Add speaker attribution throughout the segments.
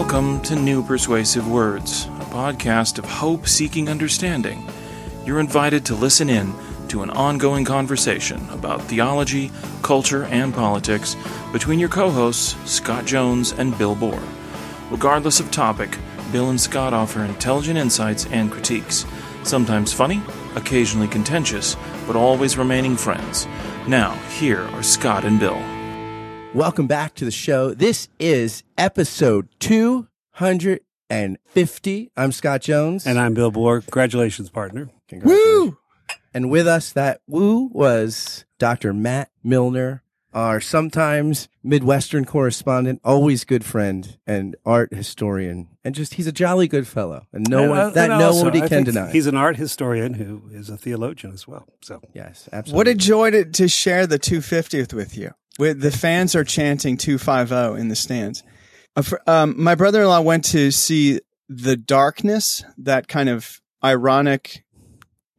Speaker 1: Welcome to New Persuasive Words, a podcast of hope seeking understanding. You're invited to listen in to an ongoing conversation about theology, culture, and politics between your co hosts, Scott Jones and Bill Bohr. Regardless of topic, Bill and Scott offer intelligent insights and critiques, sometimes funny, occasionally contentious, but always remaining friends. Now, here are Scott and Bill.
Speaker 2: Welcome back to the show. This is episode 250. I'm Scott Jones.
Speaker 3: And I'm Bill Bohr. Congratulations, partner.
Speaker 2: Woo! And with us, that woo was Dr. Matt Milner, our sometimes Midwestern correspondent, always good friend and art historian. And just, he's a jolly good fellow. And no
Speaker 3: And,
Speaker 2: one,
Speaker 3: uh,
Speaker 2: that
Speaker 3: and also,
Speaker 2: nobody
Speaker 3: I
Speaker 2: can deny.
Speaker 3: He's an art historian who is a theologian as well. So
Speaker 2: yes, absolutely.
Speaker 4: What a joy to, to share the 250th with you. The fans are chanting 250 in the stands. Uh, um, my brother-in-law went to see The Darkness, that kind of ironic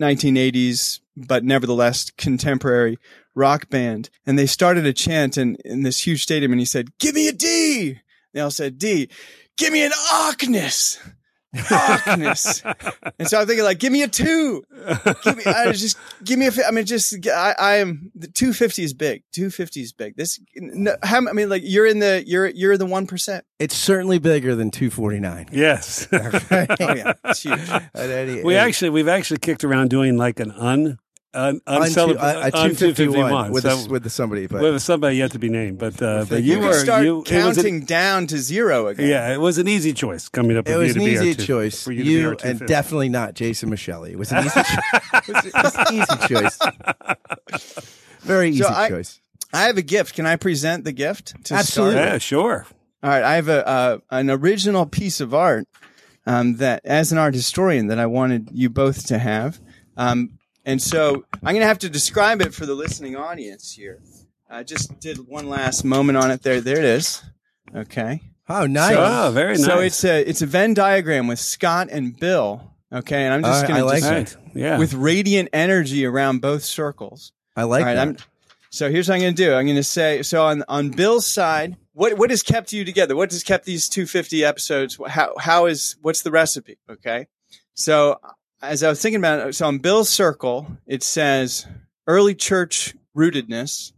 Speaker 4: 1980s, but nevertheless contemporary rock band. And they started a chant in, in this huge stadium and he said, give me a D. They all said D. Give me an Arkness. Arkness. and so I'm thinking like, give me a two. Give me, I just give me a. fi- I mean, just I, I am the 250 is big. 250 is big. This, no, how, I mean, like you're in the you're you're the one percent.
Speaker 2: It's certainly bigger than 249.
Speaker 3: yes,
Speaker 4: Oh yeah, it's huge.
Speaker 2: At any-
Speaker 3: we
Speaker 2: any-
Speaker 3: actually we've actually kicked around doing like an un un
Speaker 2: on two-
Speaker 3: uncelebra-
Speaker 2: a- a
Speaker 3: un-
Speaker 2: 251 with,
Speaker 3: So
Speaker 2: with somebody, but
Speaker 3: with somebody yet to be named, but uh, but
Speaker 2: you
Speaker 3: you were you was an-
Speaker 4: counting down to zero again.
Speaker 3: yeah, it was an easy choice coming up.
Speaker 2: It
Speaker 3: with
Speaker 2: was
Speaker 3: you
Speaker 2: an
Speaker 3: to
Speaker 2: easy
Speaker 3: two-
Speaker 2: choice.
Speaker 3: for you,
Speaker 2: You, and definitely not Jason Michelle. It was an easy, cho- it was, an easy choice. Very easy
Speaker 4: So I-
Speaker 2: choice.
Speaker 4: I have a gift. Can I present the gift? To
Speaker 2: Absolutely.
Speaker 4: start?
Speaker 3: Yeah, sure.
Speaker 4: All right, I have a uh, an original piece of art um, that, as an art historian, that I wanted you both to have, um, and so I'm going to have to describe it for the listening audience here. I just did one last moment on it. There, there it is. Okay,
Speaker 2: Oh, nice.
Speaker 3: Oh, very nice.
Speaker 4: so it's a it's a Venn diagram with Scott and Bill. Okay, and I'm just
Speaker 2: All right,
Speaker 4: going
Speaker 2: like
Speaker 4: to
Speaker 2: that.
Speaker 3: Yeah.
Speaker 4: with radiant energy around both circles.
Speaker 2: I like
Speaker 4: All right,
Speaker 2: that.
Speaker 4: I'm, so here's what I'm going to do. I'm going to say so on on Bill's side. What what has kept you together? What has kept these 250 episodes? How how is what's the recipe? Okay, so as I was thinking about it, so on Bill's circle, it says early church rootedness,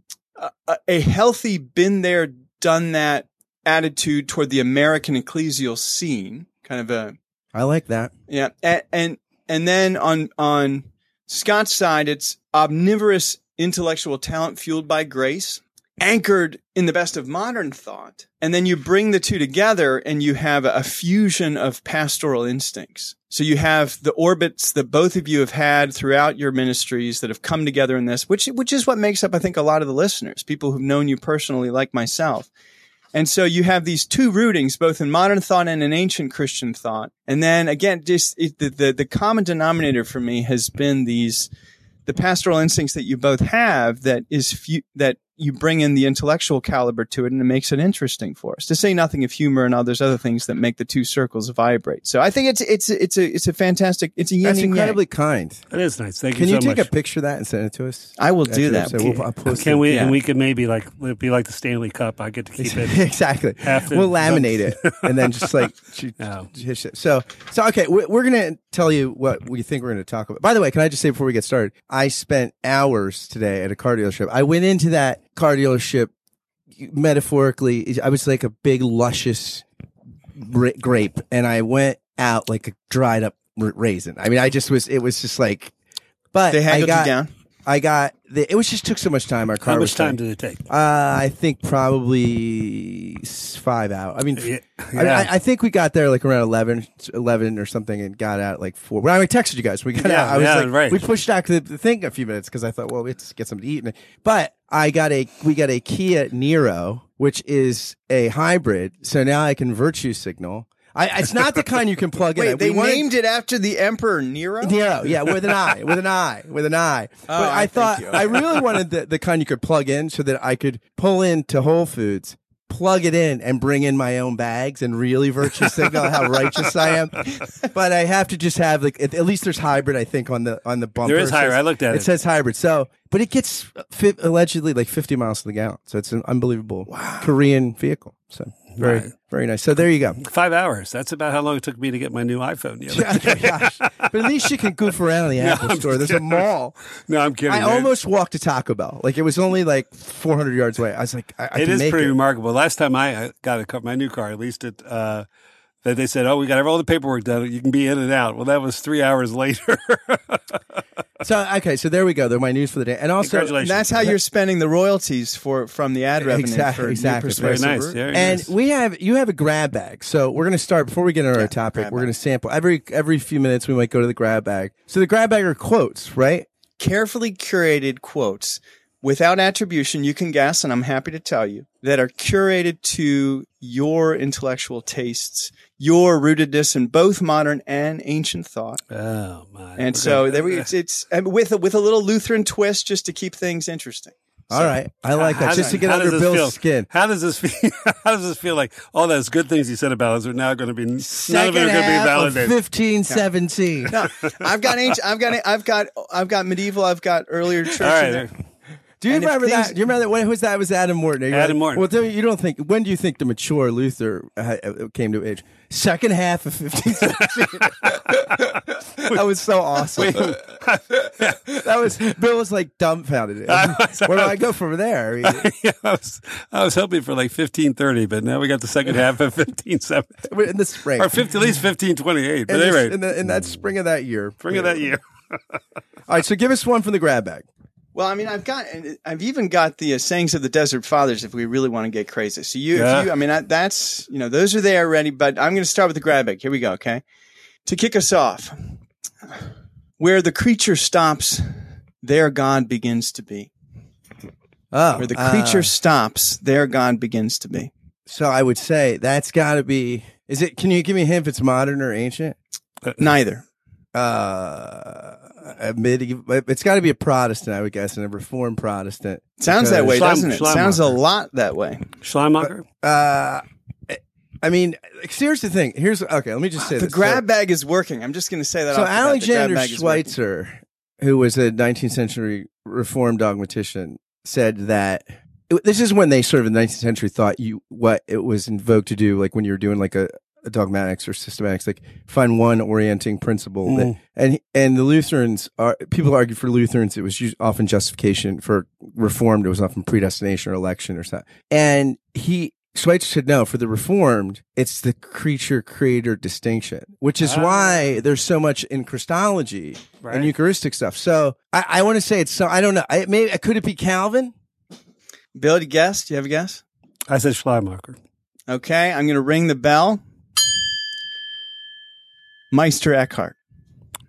Speaker 4: a, a- healthy been there done that attitude toward the American ecclesial scene, kind of a
Speaker 2: I like that.
Speaker 4: yeah, and and, and then on on Scott's side, it's omnivorous intellectual talent fueled by grace, anchored in the best of modern thought, and then you bring the two together, and you have a fusion of pastoral instincts. So you have the orbits that both of you have had throughout your ministries that have come together in this, which which is what makes up, I think, a lot of the listeners, people who've known you personally, like myself. And so you have these two rootings, both in modern thought and in ancient Christian thought. And then again, just it, the, the, the common denominator for me has been these, the pastoral instincts that you both have that is fu- that you bring in the intellectual caliber to it and it makes it interesting for us to say nothing of humor and all those other things that make the two circles vibrate. So I think it's, it's, it's a, it's a fantastic, it's a yin
Speaker 2: That's
Speaker 4: and yang.
Speaker 2: incredibly kind.
Speaker 3: That is nice. Thank you.
Speaker 2: Can
Speaker 3: you
Speaker 2: you
Speaker 3: so
Speaker 2: take
Speaker 3: much.
Speaker 2: a picture of that and send it to us?
Speaker 4: I will do that.
Speaker 2: episode? We'll, I'll post
Speaker 3: Can
Speaker 2: it.
Speaker 3: we?
Speaker 4: Yeah.
Speaker 3: And we could maybe like it'd be like the Stanley Cup. I get to keep it.
Speaker 2: exactly. We'll laminate it and then just like sh- sh- sh- so so okay. We're, we're gonna tell you what we think we're gonna talk about. By the way, can I just say before we get started, I spent hours today at a car dealership. I went into that car dealership metaphorically. I was like a big luscious grape, and I went out like a dried up raisin. I mean, I just was. It was just like. But
Speaker 4: They
Speaker 2: I
Speaker 4: haggled
Speaker 2: got,
Speaker 4: you down.
Speaker 2: I got. The, it was just took so much time. Our car
Speaker 3: How
Speaker 2: was
Speaker 3: much time
Speaker 2: tight.
Speaker 3: did it take?
Speaker 2: Uh, I think probably five hours. I mean,
Speaker 3: Yeah.
Speaker 2: I, mean, I, I think we got there like around 11, 11 or something and got out like four. Well, I texted you guys. We got
Speaker 3: Yeah,
Speaker 2: out. I was
Speaker 3: yeah,
Speaker 2: like,
Speaker 3: right.
Speaker 2: we pushed out the, the thing a few minutes because I thought, well, let's get something to eat. But I got a, we got a Kia Niro, which is a hybrid. So now I can virtue signal. I, it's not the kind you can plug in.
Speaker 4: They
Speaker 2: We wanted-
Speaker 4: named it after the Emperor Nero?
Speaker 2: Nero, yeah, with an eye, with an eye, with an eye. but
Speaker 4: Oh,
Speaker 2: I
Speaker 4: I
Speaker 2: thought. I really wanted the, the kind you could plug in so that I could pull into Whole Foods, plug it in, and bring in my own bags and really virtue signal how righteous I am. But I have to just have like at, at least there's hybrid. I think on the on the bumper.
Speaker 3: There is
Speaker 2: It says-
Speaker 3: hybrid. I looked at it.
Speaker 2: It says hybrid. So, but it gets fi- allegedly like 50 miles to the gallon. So it's an unbelievable Korean vehicle. So Very,
Speaker 3: Right.
Speaker 2: very nice. So there you go.
Speaker 3: Five hours. That's about how long it took me to get my new iPhone. The other
Speaker 2: gosh. But at least you can goof around in the Apple
Speaker 3: I'm
Speaker 2: store. There's a mall.
Speaker 3: No, I'm kidding.
Speaker 2: I
Speaker 3: man.
Speaker 2: almost walked to Taco Bell. Like it was only like 400 yards away. I was like, I, I
Speaker 3: it is
Speaker 2: make
Speaker 3: pretty
Speaker 2: it.
Speaker 3: remarkable. Last time I uh, got a car, my new car, at least it, uh, that they said, "Oh, we got all the paperwork done. You can be in and out." Well, that was three hours later.
Speaker 2: So okay, so there we go. They're my news for the day. And also,
Speaker 3: Congratulations.
Speaker 4: And that's how you're spending the royalties for from the ad revenue
Speaker 2: Exactly,
Speaker 4: for
Speaker 2: exactly.
Speaker 4: New
Speaker 3: very nice. Very
Speaker 2: and
Speaker 3: nice.
Speaker 2: we have you have a grab bag. So we're gonna start before we get into our topic. We're gonna sample every every few minutes. We might go to the grab bag. So the grab bag are quotes, right?
Speaker 4: carefully curated quotes without attribution, you can guess, and I'm happy to tell you, that are curated to your intellectual tastes, your rootedness in both modern and ancient thought.
Speaker 3: oh my!
Speaker 4: And so there we, it's, it's with a, with a little Lutheran twist just to keep things interesting.
Speaker 2: All right, I like that.
Speaker 3: How
Speaker 2: Just to get under Bill's
Speaker 3: feel?
Speaker 2: skin.
Speaker 3: How does this feel? How does this feel like all those good things he said about us are now going to be none of it
Speaker 2: Second
Speaker 3: are going to be
Speaker 2: half of
Speaker 3: validated?
Speaker 2: 15, 17.
Speaker 4: No, I've got ancient, I've got I've got I've got medieval, I've got earlier church.
Speaker 3: all
Speaker 4: in
Speaker 3: right,
Speaker 4: there.
Speaker 3: there-
Speaker 2: Do you
Speaker 4: And
Speaker 2: remember
Speaker 4: things-
Speaker 2: that? Do you remember that? When, was that? It was Adam Morton. You're
Speaker 3: Adam
Speaker 2: like,
Speaker 3: Morton.
Speaker 2: Well, do you don't think? When do you think the mature Luther uh, came to age? Second half of 15, that was so awesome. that was Bill was like dumbfounded. Where do I go from there? I mean,
Speaker 3: yeah, I was I was hoping for like fifteen thirty, but now we got the second half of fifteen
Speaker 2: we're in the spring,
Speaker 3: or 50, at least fifteen twenty eight. But
Speaker 2: in, this-
Speaker 3: anyway,
Speaker 2: in, the, in that spring of that year,
Speaker 3: bring it that year.
Speaker 2: All right, so give us one from the grab bag.
Speaker 4: Well, I mean, I've got, I've even got the uh, sayings of the Desert Fathers. If we really want to get crazy, so you,
Speaker 3: Yeah.
Speaker 4: if you, I mean, I, that's you know, those are there already. But I'm going to start with the grab bag. Here we go. Okay, to kick us off, where the creature stops, there God begins to be.
Speaker 2: Oh,
Speaker 4: Where the
Speaker 2: uh,
Speaker 4: creature stops, there God begins to be.
Speaker 2: so I would say that's got to be. Is it? Can you give me a hint if it's modern or ancient?
Speaker 4: Neither.
Speaker 2: Uh, a medieval. It's got to be a Protestant, I would guess, and a Reformed Protestant.
Speaker 4: Sounds that way,
Speaker 3: Schleim-
Speaker 4: doesn't it?
Speaker 3: Schleiermacher.
Speaker 4: Sounds a lot that way.
Speaker 3: Schleiermacher.
Speaker 2: Uh, I mean, here's the thing. Here's okay. Let me just say
Speaker 4: The
Speaker 2: this.
Speaker 4: grab bag is working. I'm just going to say that.
Speaker 2: So,
Speaker 4: off
Speaker 2: so
Speaker 4: the bat. The grab
Speaker 2: Alexander
Speaker 4: bag is working.
Speaker 2: Schweizer, who was a 19th century Reformed dogmatician, said that this is when they sort of in the 19th century thought you what it was invoked to do, like when you were doing like a, a dogmatics or systematics, like find one orienting principle. That,
Speaker 3: Mm.
Speaker 2: and and the Lutherans are people argue for Lutherans. It was us- often justification for Reformed. It was often predestination or election or something. And he Schweizer said no. For the Reformed, it's the creature creator distinction, which is
Speaker 3: Ah.
Speaker 2: why there's so much in Christology
Speaker 3: Right.
Speaker 2: and Eucharistic stuff. So I, I want to say it's so. I don't know. I, maybe could it be Calvin?
Speaker 4: Bill, you guess? Do you have a guess?
Speaker 3: I said Schleiermacher.
Speaker 4: Okay, I'm going to ring the bell. Meister Eckhart.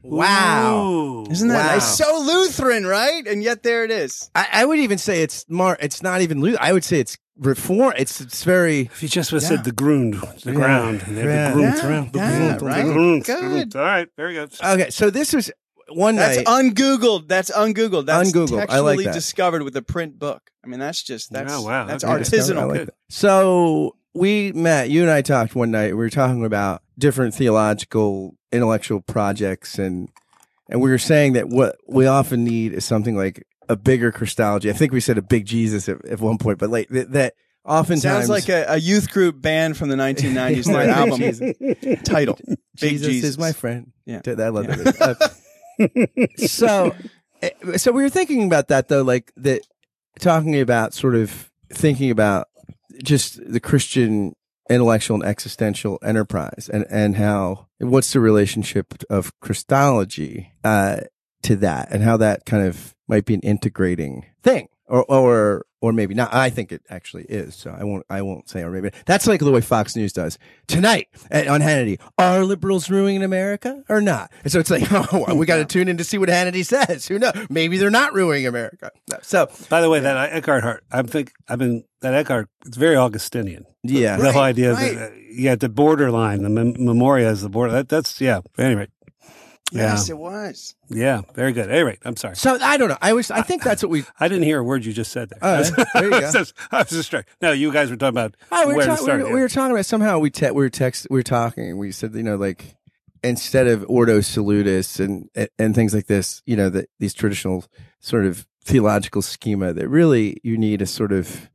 Speaker 2: Wow.
Speaker 3: Ooh.
Speaker 4: Isn't that
Speaker 2: Wow.
Speaker 4: nice? So Lutheran, right? And yet there it is.
Speaker 2: I, I would even say it's more. It's not even. Lutheran. I would say it's reform. It's it's very.
Speaker 3: If you just would have
Speaker 4: Yeah.
Speaker 3: said the grund, the
Speaker 2: Yeah.
Speaker 3: ground, and they have
Speaker 2: Yeah.
Speaker 3: the grund,
Speaker 4: Yeah.
Speaker 3: around, the
Speaker 4: Yeah,
Speaker 3: grund, the
Speaker 4: right.
Speaker 3: grund,
Speaker 4: Good.
Speaker 3: All right, very good.
Speaker 2: Okay, so this was one
Speaker 4: That's
Speaker 2: night.
Speaker 4: ungoogled. That's ungoogled. That's
Speaker 2: Ungoogled. I
Speaker 4: textually
Speaker 2: like that.
Speaker 4: discovered with a print book. I mean, that's just that's
Speaker 3: Yeah, wow.
Speaker 4: that's
Speaker 3: Okay.
Speaker 4: artisanal.
Speaker 2: I like that. So we met. You and I talked one night. We were talking about different theological, intellectual projects, and and we were saying that what we often need is something like a bigger Christology. I think we said a big Jesus at, at one point, but like that, that oftentimes
Speaker 4: Sounds like a, a youth group band from the 1990s. their album
Speaker 2: Jesus.
Speaker 4: title. Big
Speaker 2: Jesus,
Speaker 4: Jesus.
Speaker 2: is my friend.
Speaker 4: Yeah.
Speaker 2: I love that. Uh, so, eh, so we were thinking about that though, like that, talking about sort of thinking about just the Christian intellectual and existential enterprise, and and how what's the relationship of Christology uh, to that, and how that kind of might be an integrating thing, or or or maybe not. I think it actually is. So I won't I won't say or maybe that's like the way Fox News does tonight at, on Hannity. Are liberals ruining America or not? And so it's like, oh, we got to tune in to see what Hannity says. Who knows? Maybe they're not ruining America. So
Speaker 3: By the way, that Eckhart Hart, I'm think I've been that Eckhart. It's very Augustinian.
Speaker 2: yeah,
Speaker 3: the whole
Speaker 4: Right,
Speaker 3: idea
Speaker 4: right.
Speaker 3: that uh, yeah, the borderline, the mem- memoria is the border. That, that's yeah. Anyway,
Speaker 4: Yes, it was.
Speaker 3: yeah, very good. Anyway, I'm sorry.
Speaker 2: so I don't know. I was I think that's what we.
Speaker 3: I didn't hear a word you just said there.
Speaker 2: Oh, All right, there you go.
Speaker 3: I was just- I was distracted. No, you guys were talking about
Speaker 2: Oh, we, were
Speaker 3: where
Speaker 2: ta-
Speaker 3: to start.
Speaker 2: we, were, we were talking about somehow we te- we were text we were talking we said you know like instead of ordo salutis and and, and things like this you know that these traditional sort of theological schema that really you need a sort of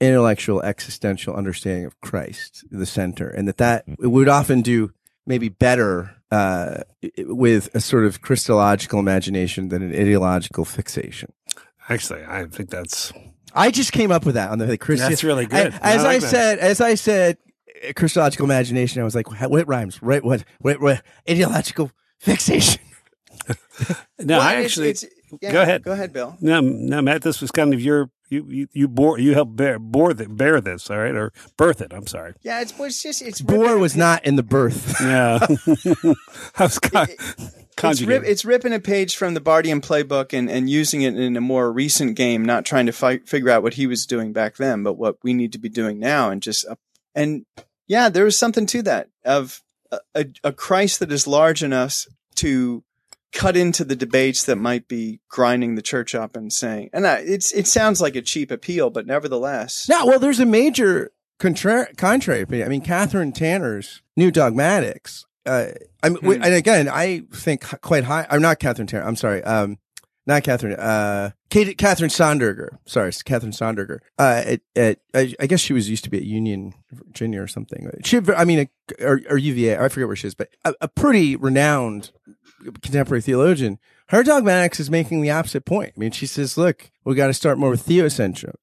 Speaker 2: intellectual existential understanding of Christ, the center, and that that it would often do maybe better uh, with a sort of Christological imagination than an ideological fixation.
Speaker 3: Actually, I think that's
Speaker 2: I just came up with that on the, the Christian.
Speaker 3: That's really good.
Speaker 2: I- as
Speaker 3: I
Speaker 2: I,
Speaker 3: like that.
Speaker 2: said, as I said, uh, Christological imagination. I was like, what, what rhymes? Right? What? What? What? Ideological fixation.
Speaker 3: no.
Speaker 4: Well,
Speaker 3: I
Speaker 4: it's-
Speaker 3: actually
Speaker 4: it's- yeah,
Speaker 3: go ahead.
Speaker 4: Go ahead, Bill.
Speaker 3: No, no, Matt. This was kind of your you you you bore you helped bear bore the, bear this, all right, or birth it. I'm sorry.
Speaker 4: Yeah, it's, it's just it's bore
Speaker 2: was not in the birth.
Speaker 3: Yeah, I was con-
Speaker 4: It's, rip, it's ripping a page from the Barthian playbook and, and using it in a more recent game, not trying to fi- figure out what he was doing back then, but what we need to be doing now. And just, uh, and yeah, there was something to that of a, a, a Christ that is large enough to cut into the debates that might be grinding the church up and saying, and I, it's, it sounds like a cheap appeal, but nevertheless,
Speaker 2: No, well, there's a major contra- contrary opinion. I mean, Kathryn Tanner's New Dogmatics. Uh, I mean,
Speaker 4: Hmm.
Speaker 2: and again, I think quite high. I'm not Kathryn Tanner. I'm sorry. Um, not Catherine. Uh, Kate, Katherine Sonderegger. Sorry, it's Katherine Sonderegger. Uh, at, at, I, I guess she was used to be at Union, Virginia, or something. She, I mean, a, or, or UVA. I forget where she is, but a, a pretty renowned contemporary theologian. Her dogmatics is making the opposite point. I mean, she says, "Look, we got to start more with theocentrism."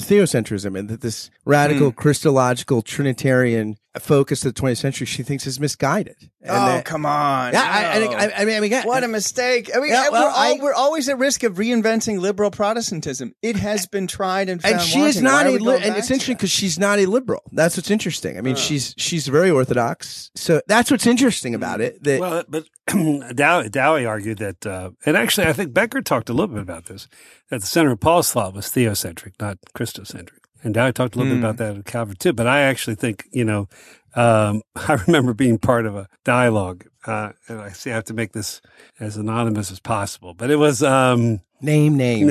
Speaker 2: Theocentrism and that this radical hmm. Christological Trinitarian focus of the 20th century, she thinks is misguided. And
Speaker 4: oh,
Speaker 2: that-
Speaker 4: come on.
Speaker 2: yeah, I, I, think- I, I mean, I mean, again,
Speaker 4: What a mistake! I mean,
Speaker 2: Yeah, well,
Speaker 4: we're, all,
Speaker 2: I-
Speaker 4: we're always at risk of reinventing liberal Protestantism. It has been tried and found
Speaker 2: and she is not a
Speaker 4: we
Speaker 2: li- and it's interesting because she's not a liberal that's what's interesting i mean she's she's very orthodox so that's what's interesting about it that
Speaker 3: Well, but Dow, Dowie argued that, uh, and actually, I think Beker talked a little bit about this, that the center of Paul's thought was theocentric, not Christocentric. And I talked a little bit about that at Calvert too. But I actually think, you know, um, I remember being part of a dialogue, uh, and I see I have to make this as anonymous as possible, but it was, um,
Speaker 2: name name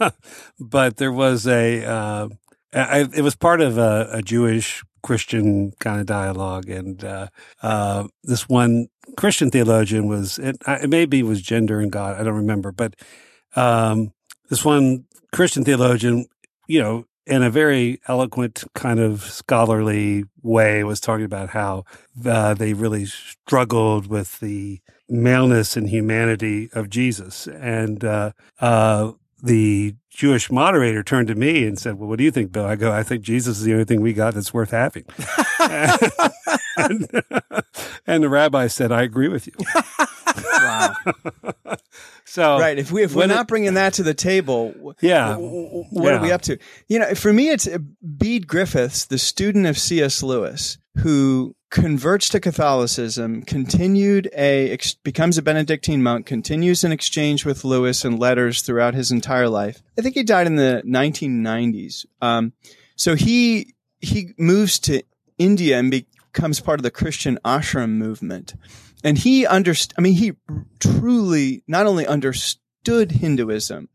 Speaker 3: but there was a, uh, I, it was part of a, a Jewish Christian kind of dialogue, and uh, uh, this one Christian theologian was it, it maybe was gender and God, I don't remember, but um, this one Christian theologian, you know, in a very eloquent kind of scholarly way, was talking about how uh, they really struggled with the maleness and humanity of Jesus, and uh, uh, the Jewish moderator turned to me and said, "Well, what do you think, Bill?" I go, "I think Jesus is the only thing we got that's worth having." and, and the rabbi said, "I agree with you."
Speaker 4: Wow.
Speaker 3: So
Speaker 4: right. If we if we're
Speaker 3: when it-
Speaker 4: not bringing that to the table,
Speaker 3: Yeah.
Speaker 4: what are we up to? You know, for me, it's uh, Bede Griffiths, the student of C.S. Lewis, who converts to Catholicism, continued a ex- becomes a Benedictine monk, continues an exchange with Lewis and letters throughout his entire life. I think he died in the 1990s. Um, so he he moves to India and becomes part of the Christian ashram movement. And he underst- I mean, he truly not only understood Hinduism,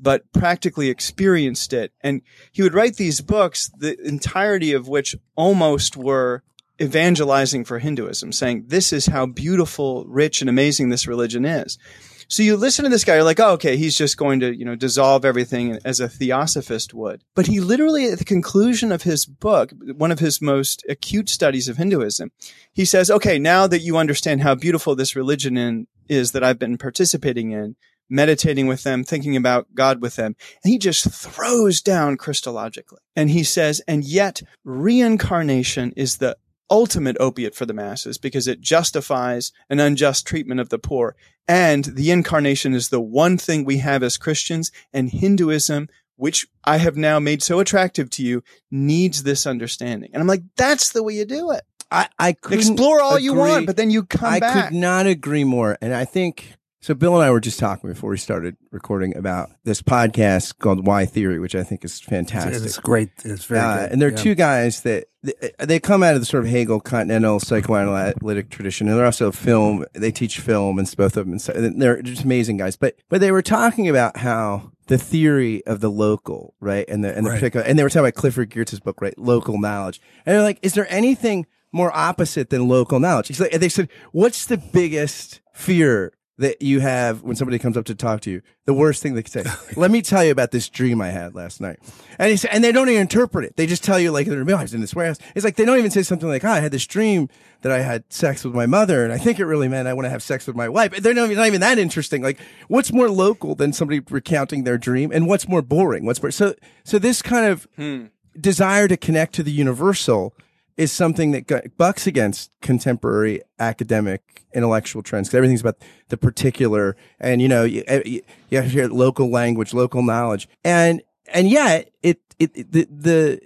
Speaker 4: but practically experienced it. And he would write these books, the entirety of which almost were evangelizing for Hinduism, saying, this is how beautiful, rich, and amazing this religion is. So you listen to this guy, you're like, oh, okay, he's just going to, you know, dissolve everything as a theosophist would. But he literally, at the conclusion of his book, one of his most acute studies of Hinduism, he says, okay, now that you understand how beautiful this religion in, is that I've been participating in, meditating with them, thinking about God with them, and he just throws down Christologically. And he says, and yet reincarnation is the ultimate opiate for the masses because it justifies an unjust treatment of the poor. And the incarnation is the one thing we have as Christians and Hinduism, which I have now made so attractive to you, needs this understanding. And I'm like, that's the way you do it.
Speaker 2: I, I couldn't
Speaker 4: Explore all you want, but then you come
Speaker 2: I
Speaker 4: back.
Speaker 2: could not agree more. And I think so. Bill and I were just talking before we started recording about this podcast called Why Theory, which I think is fantastic.
Speaker 3: it's great. It's very
Speaker 2: Uh,
Speaker 3: good.
Speaker 2: and there are
Speaker 3: Yeah.
Speaker 2: two guys that they, they come out of the sort of Hegel continental psychoanalytic tradition, and they're also film. They teach film, and both of them. And so- and they're just amazing guys. But but they were talking about how the theory of the local, right, and the and the
Speaker 3: Right.
Speaker 2: particular, and they were talking about Clifford Geertz's book, right, local knowledge, and they're like, is there anything more opposite than local knowledge? He's like, and they said, what's the biggest fear that you have when somebody comes up to talk to you. The worst thing they can say. Let me tell you about this dream I had last night. And he said, and they don't even interpret it. They just tell you like, oh, I was in this warehouse. It's like they don't even say something like, oh, I had this dream that I had sex with my mother, and I think it really meant I want to have sex with my wife. They're not even, not even that interesting. Like, what's more local than somebody recounting their dream, and what's more boring? What's more, so so this kind of hmm. desire to connect to the universal is something that bucks against contemporary academic intellectual trends because everything's about the particular and you know you, you, you have to hear local language local knowledge and and yet it, it, it the the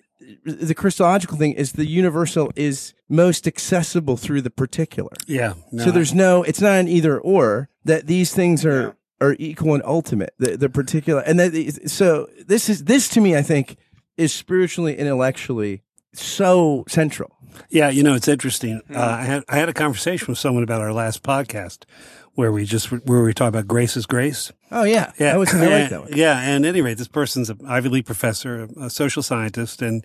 Speaker 2: the Christological thing is the universal is most accessible through the particular.
Speaker 3: Yeah. no,
Speaker 2: so there's no, it's not an either or that these things are, are equal and ultimate, the, the particular. And that, so this is, this to me, I think is spiritually, intellectually so central.
Speaker 3: Yeah, you know, it's interesting. Uh, I had I had a conversation with someone about our last podcast where we just where we talk about grace is grace.
Speaker 2: Oh yeah.
Speaker 3: Yeah,
Speaker 2: That was, I like that one.
Speaker 3: Yeah, and at any rate, this person's an Ivy League professor, a social scientist, and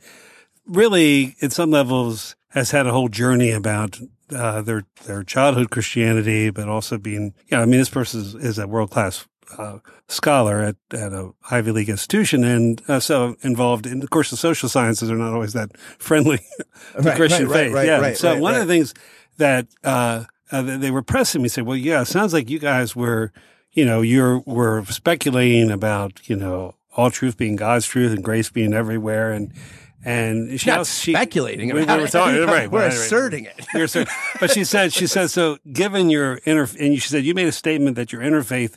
Speaker 3: really, at some levels, has had a whole journey about uh, their their childhood Christianity, but also being, yeah. I mean, this person is, is a world class uh, scholar at at a Ivy League institution, and uh, so involved in. Of course, the social sciences are not always that friendly to
Speaker 2: Right,
Speaker 3: Christian
Speaker 2: right, right,
Speaker 3: faith.
Speaker 2: right,
Speaker 3: yeah.
Speaker 2: right,
Speaker 3: so
Speaker 2: right,
Speaker 3: one
Speaker 2: right.
Speaker 3: of the things that uh, uh, they were pressing me said, "Well, yeah, it sounds like you guys were, you know, you're were speculating about, you know, all truth being God's truth and grace being everywhere, and and she
Speaker 2: Not
Speaker 3: also, she,
Speaker 2: speculating
Speaker 3: We, we were
Speaker 2: it.
Speaker 3: talking, right?
Speaker 2: We're
Speaker 3: right, right.
Speaker 2: asserting it.
Speaker 3: Asserting. But she said, she said, so given your inter, and she said, you made a statement that your interfaith,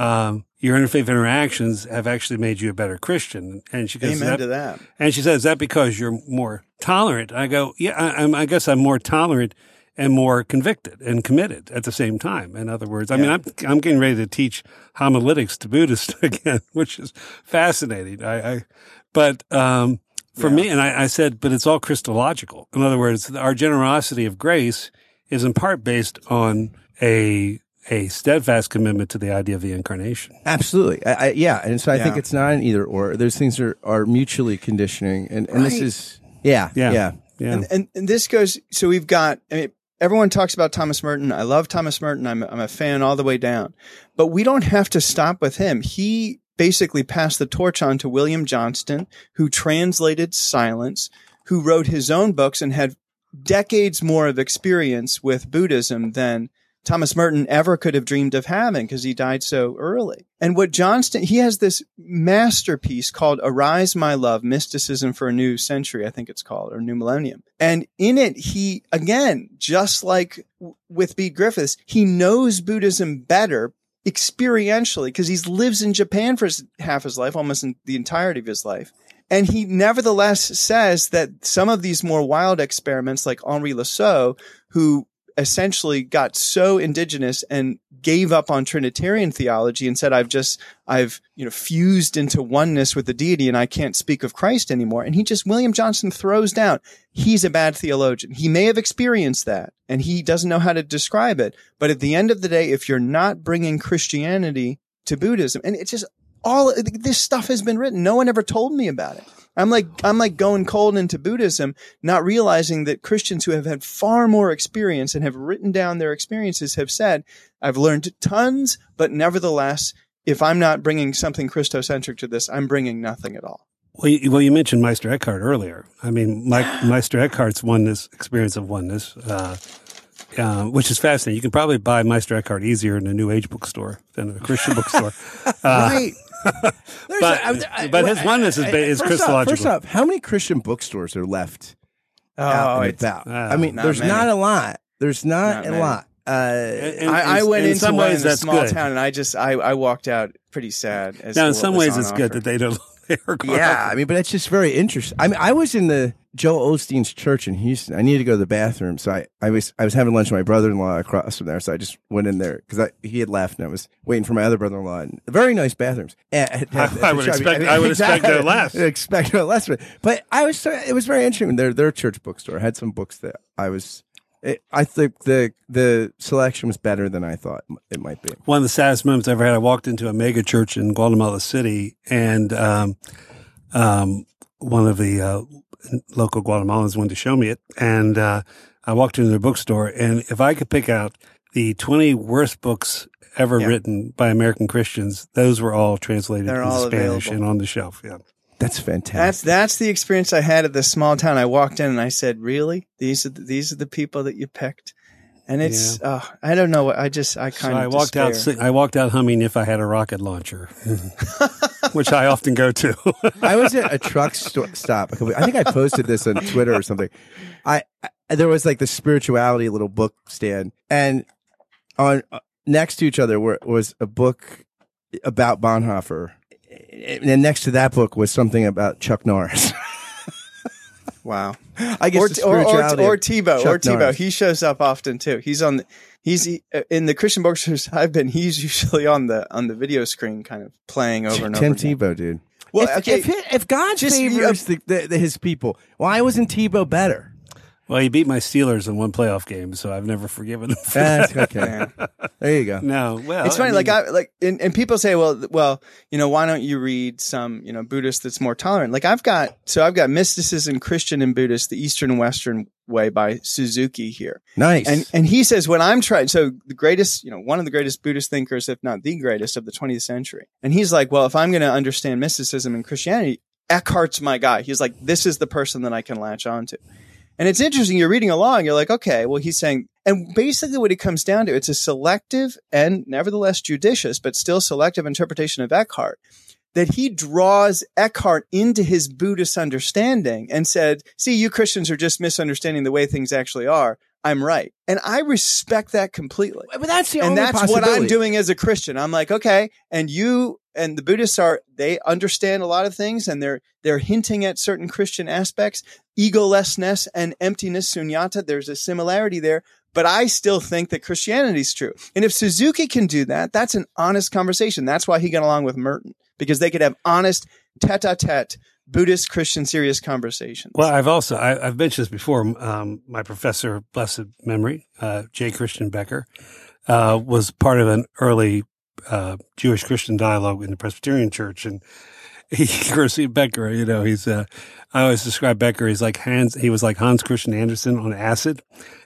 Speaker 3: um, your interfaith interactions have actually made you a better Christian. And she goes,
Speaker 4: Amen
Speaker 3: "Is
Speaker 4: to that.
Speaker 3: and she says, "Is that because you're more tolerant?" I go, "Yeah, I, I'm, guess I'm more tolerant and more convicted and committed at the same time." In other words, I mean, I'm I'm getting ready to teach homiletics to Buddhists again, which is fascinating. I, I but um, for me, and I, I said, but it's all Christological. In other words, our generosity of grace is in part based on a a steadfast commitment to the idea of the incarnation.
Speaker 2: Absolutely. I, I, yeah. And so I think it's not an either or. Those things are, are mutually conditioning. And, and this is, yeah.
Speaker 3: Yeah.
Speaker 2: Yeah.
Speaker 3: Yeah.
Speaker 4: And, and and this goes. So we've got. I mean, everyone talks about Thomas Merton. I love Thomas Merton. I'm I'm a fan all the way down. But we don't have to stop with him. He basically passed the torch on to William Johnston, who translated Silence, who wrote his own books and had decades more of experience with Buddhism than Thomas Merton ever could have dreamed of having because he died so early. And what Johnston, he has this masterpiece called Arise My Love, Mysticism for a New Century, I think it's called, or New Millennium. And in it, he, again, just like with B. Griffiths, he knows Buddhism better experientially because he lives in Japan for his, half his life, almost the entirety of his life. And he nevertheless says that some of these more wild experiments, like Henri Lassault, who essentially got so indigenous and gave up on Trinitarian theology and said, I've just, I've, you know, fused into oneness with the deity and I can't speak of Christ anymore. And he just, William Johnston throws down, he's a bad theologian. He may have experienced that and he doesn't know how to describe it. But at the end of the day, if you're not bringing Christianity to Buddhism, and it's just all this stuff has been written. No one ever told me about it. I'm like, I'm like going cold into Buddhism, not realizing that Christians who have had far more experience and have written down their experiences have said, I've learned tons, but nevertheless, if I'm not bringing something Christocentric to this, I'm bringing nothing at all.
Speaker 3: Well, you, well, you mentioned Meister Eckhart earlier. I mean, Mike, Meister Eckhart's oneness experience of oneness, uh, uh, which is fascinating. You can probably buy Meister Eckhart easier in a New Age bookstore than a Christian bookstore. Uh,
Speaker 4: right.
Speaker 2: There's
Speaker 3: But-
Speaker 2: a- I- I-
Speaker 3: but his oneness is ba- is
Speaker 2: first
Speaker 3: Christological.
Speaker 2: Off, first off, how many Christian bookstores are left out
Speaker 4: Oh,
Speaker 2: and about?
Speaker 3: uh,
Speaker 2: I mean,
Speaker 4: not
Speaker 2: there's
Speaker 4: many.
Speaker 2: not a lot. There's not,
Speaker 4: Not
Speaker 2: a
Speaker 4: many.
Speaker 2: lot. Uh,
Speaker 3: And-
Speaker 4: I, I went
Speaker 3: in
Speaker 4: into
Speaker 3: some
Speaker 4: one
Speaker 3: ways
Speaker 4: in a small
Speaker 3: good.
Speaker 4: town, and I just I, I walked out pretty sad. As
Speaker 3: now, in some ways,
Speaker 4: on
Speaker 3: it's good that they don't. They are going
Speaker 2: yeah, I mean, but it's just very interesting. I mean, I was in the Joel Osteen's church in Houston. I needed to go to the bathroom, so I, I was I was having lunch with my brother-in-law across from there. So I just went in there because he had left, and I was waiting for my other brother-in-law. And very nice bathrooms. At- at-
Speaker 3: I-
Speaker 2: at
Speaker 3: I would expect- I would expect no less.
Speaker 2: Expect less. But I was it was very interesting. Their their church bookstore had some books that I was. It, I think the the selection was better than I thought it might be.
Speaker 3: one of the saddest moments I ever had. I walked into a mega church in Guatemala City, and um, um, one of the uh, local Guatemalans wanted to show me it, and uh, I walked into their bookstore, and if I could pick out the twenty worst books ever
Speaker 4: Yeah.
Speaker 3: written by American Christians, those were all translated
Speaker 4: They're
Speaker 3: into
Speaker 4: all
Speaker 3: Spanish
Speaker 4: available.
Speaker 3: and on the shelf. Yeah.
Speaker 2: That's fantastic.
Speaker 4: That's that's the experience I had at this small town. I walked in and I said, "Really? These are the, these are the people that you picked." And it's uh, I don't know. I just I
Speaker 3: So
Speaker 4: kind
Speaker 3: I
Speaker 4: of
Speaker 3: walked out.
Speaker 4: despair.
Speaker 3: sing- I walked out humming "If I Had a Rocket Launcher," which I often go to.
Speaker 2: I was at a truck sto- stop. a couple- I think I posted this on Twitter or something. I, I there was like the spirituality little book stand, and on uh, next to each other were, was a book about Bonhoeffer, and then next to that book was something about Chuck Norris.
Speaker 4: Wow.
Speaker 2: I guess
Speaker 4: Or, or, or, or Tebow.
Speaker 2: Chuck
Speaker 4: Or Tebow.
Speaker 2: Norris.
Speaker 4: He shows up often too. He's on. The, he's uh, in the Christian bookstores I've been. He's usually on the on the video screen, kind of playing over and
Speaker 2: Tim
Speaker 4: over. again.
Speaker 2: Tebow, dude.
Speaker 4: Well,
Speaker 2: if,
Speaker 4: okay.
Speaker 2: if, if God favors the, the, his people, why wasn't Tebow better?
Speaker 3: Well, he beat my Steelers in one playoff game, so I've never forgiven them. For
Speaker 2: That's
Speaker 3: that.
Speaker 2: okay. There you go.
Speaker 3: No, well,
Speaker 4: it's funny,
Speaker 3: I
Speaker 4: like
Speaker 3: mean,
Speaker 4: I like, and, and people say, well, well, you know, why don't you read some, you know, Buddhist that's more tolerant? Like I've got, so I've got mysticism, Christian and Buddhist, the Eastern and Western way by Suzuki here,
Speaker 2: Nice.
Speaker 4: and and he says when I'm trying, so the greatest, you know, one of the greatest Buddhist thinkers, if not the greatest of the 20th century, and he's like, well, if I'm going to understand mysticism and Christianity, Eckhart's my guy. He's like, this is the person that I can latch onto. And it's interesting. You're reading along. You're like, okay, well, he's saying, and basically what it comes down to, it's a selective and nevertheless judicious, but still selective interpretation of Eckhart that he draws Eckhart into his Buddhist understanding and said, see, you Christians are just misunderstanding the way things actually are. I'm right. And I respect that completely.
Speaker 2: but that's the
Speaker 4: And
Speaker 2: only
Speaker 4: that's what I'm doing as a Christian. I'm like, okay, and you and the Buddhists are they understand a lot of things and they're they're hinting at certain Christian aspects, egolessness and emptiness, sunyata. There's a similarity there, but I still think that Christianity is true. And if Suzuki can do that, that's an honest conversation. That's why he got along with Merton because they could have honest tete-a-tete Buddhist Christian serious conversations.
Speaker 3: Well, I've also I, I've mentioned this before. Um, my professor, of blessed memory, uh, J. Christiaan Beker, uh, was part of an early uh, Jewish Christian dialogue in the Presbyterian Church, and he, he- Beker. You know, he's. Uh, I always describe Beker. He's like Hans. He was like Hans Christian Andersen on acid,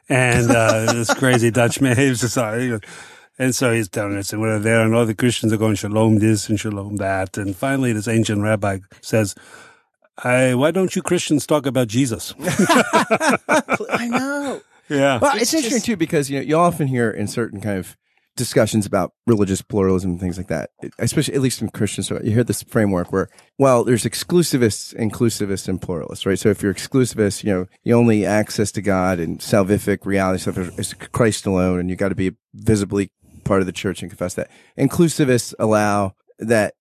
Speaker 3: and uh, this crazy Dutchman. He was just. uh, and so he's telling us, and we're there, and all the Christians are going shalom this and shalom that, and finally, this ancient rabbi says. I, why don't you Christians talk about Jesus?
Speaker 4: I know.
Speaker 3: Yeah.
Speaker 2: Well, it's,
Speaker 4: It's
Speaker 2: interesting
Speaker 4: just-
Speaker 2: too because you know you often hear in certain kind of discussions about religious pluralism and things like that, especially at least in Christian stuff. You hear this framework where, well, there's exclusivists, inclusivists, and pluralists, right? So if you're exclusivist, you know, the only access to God and salvific reality stuff is, is Christ alone, and you got to be visibly part of the church and confess that. Inclusivists allow that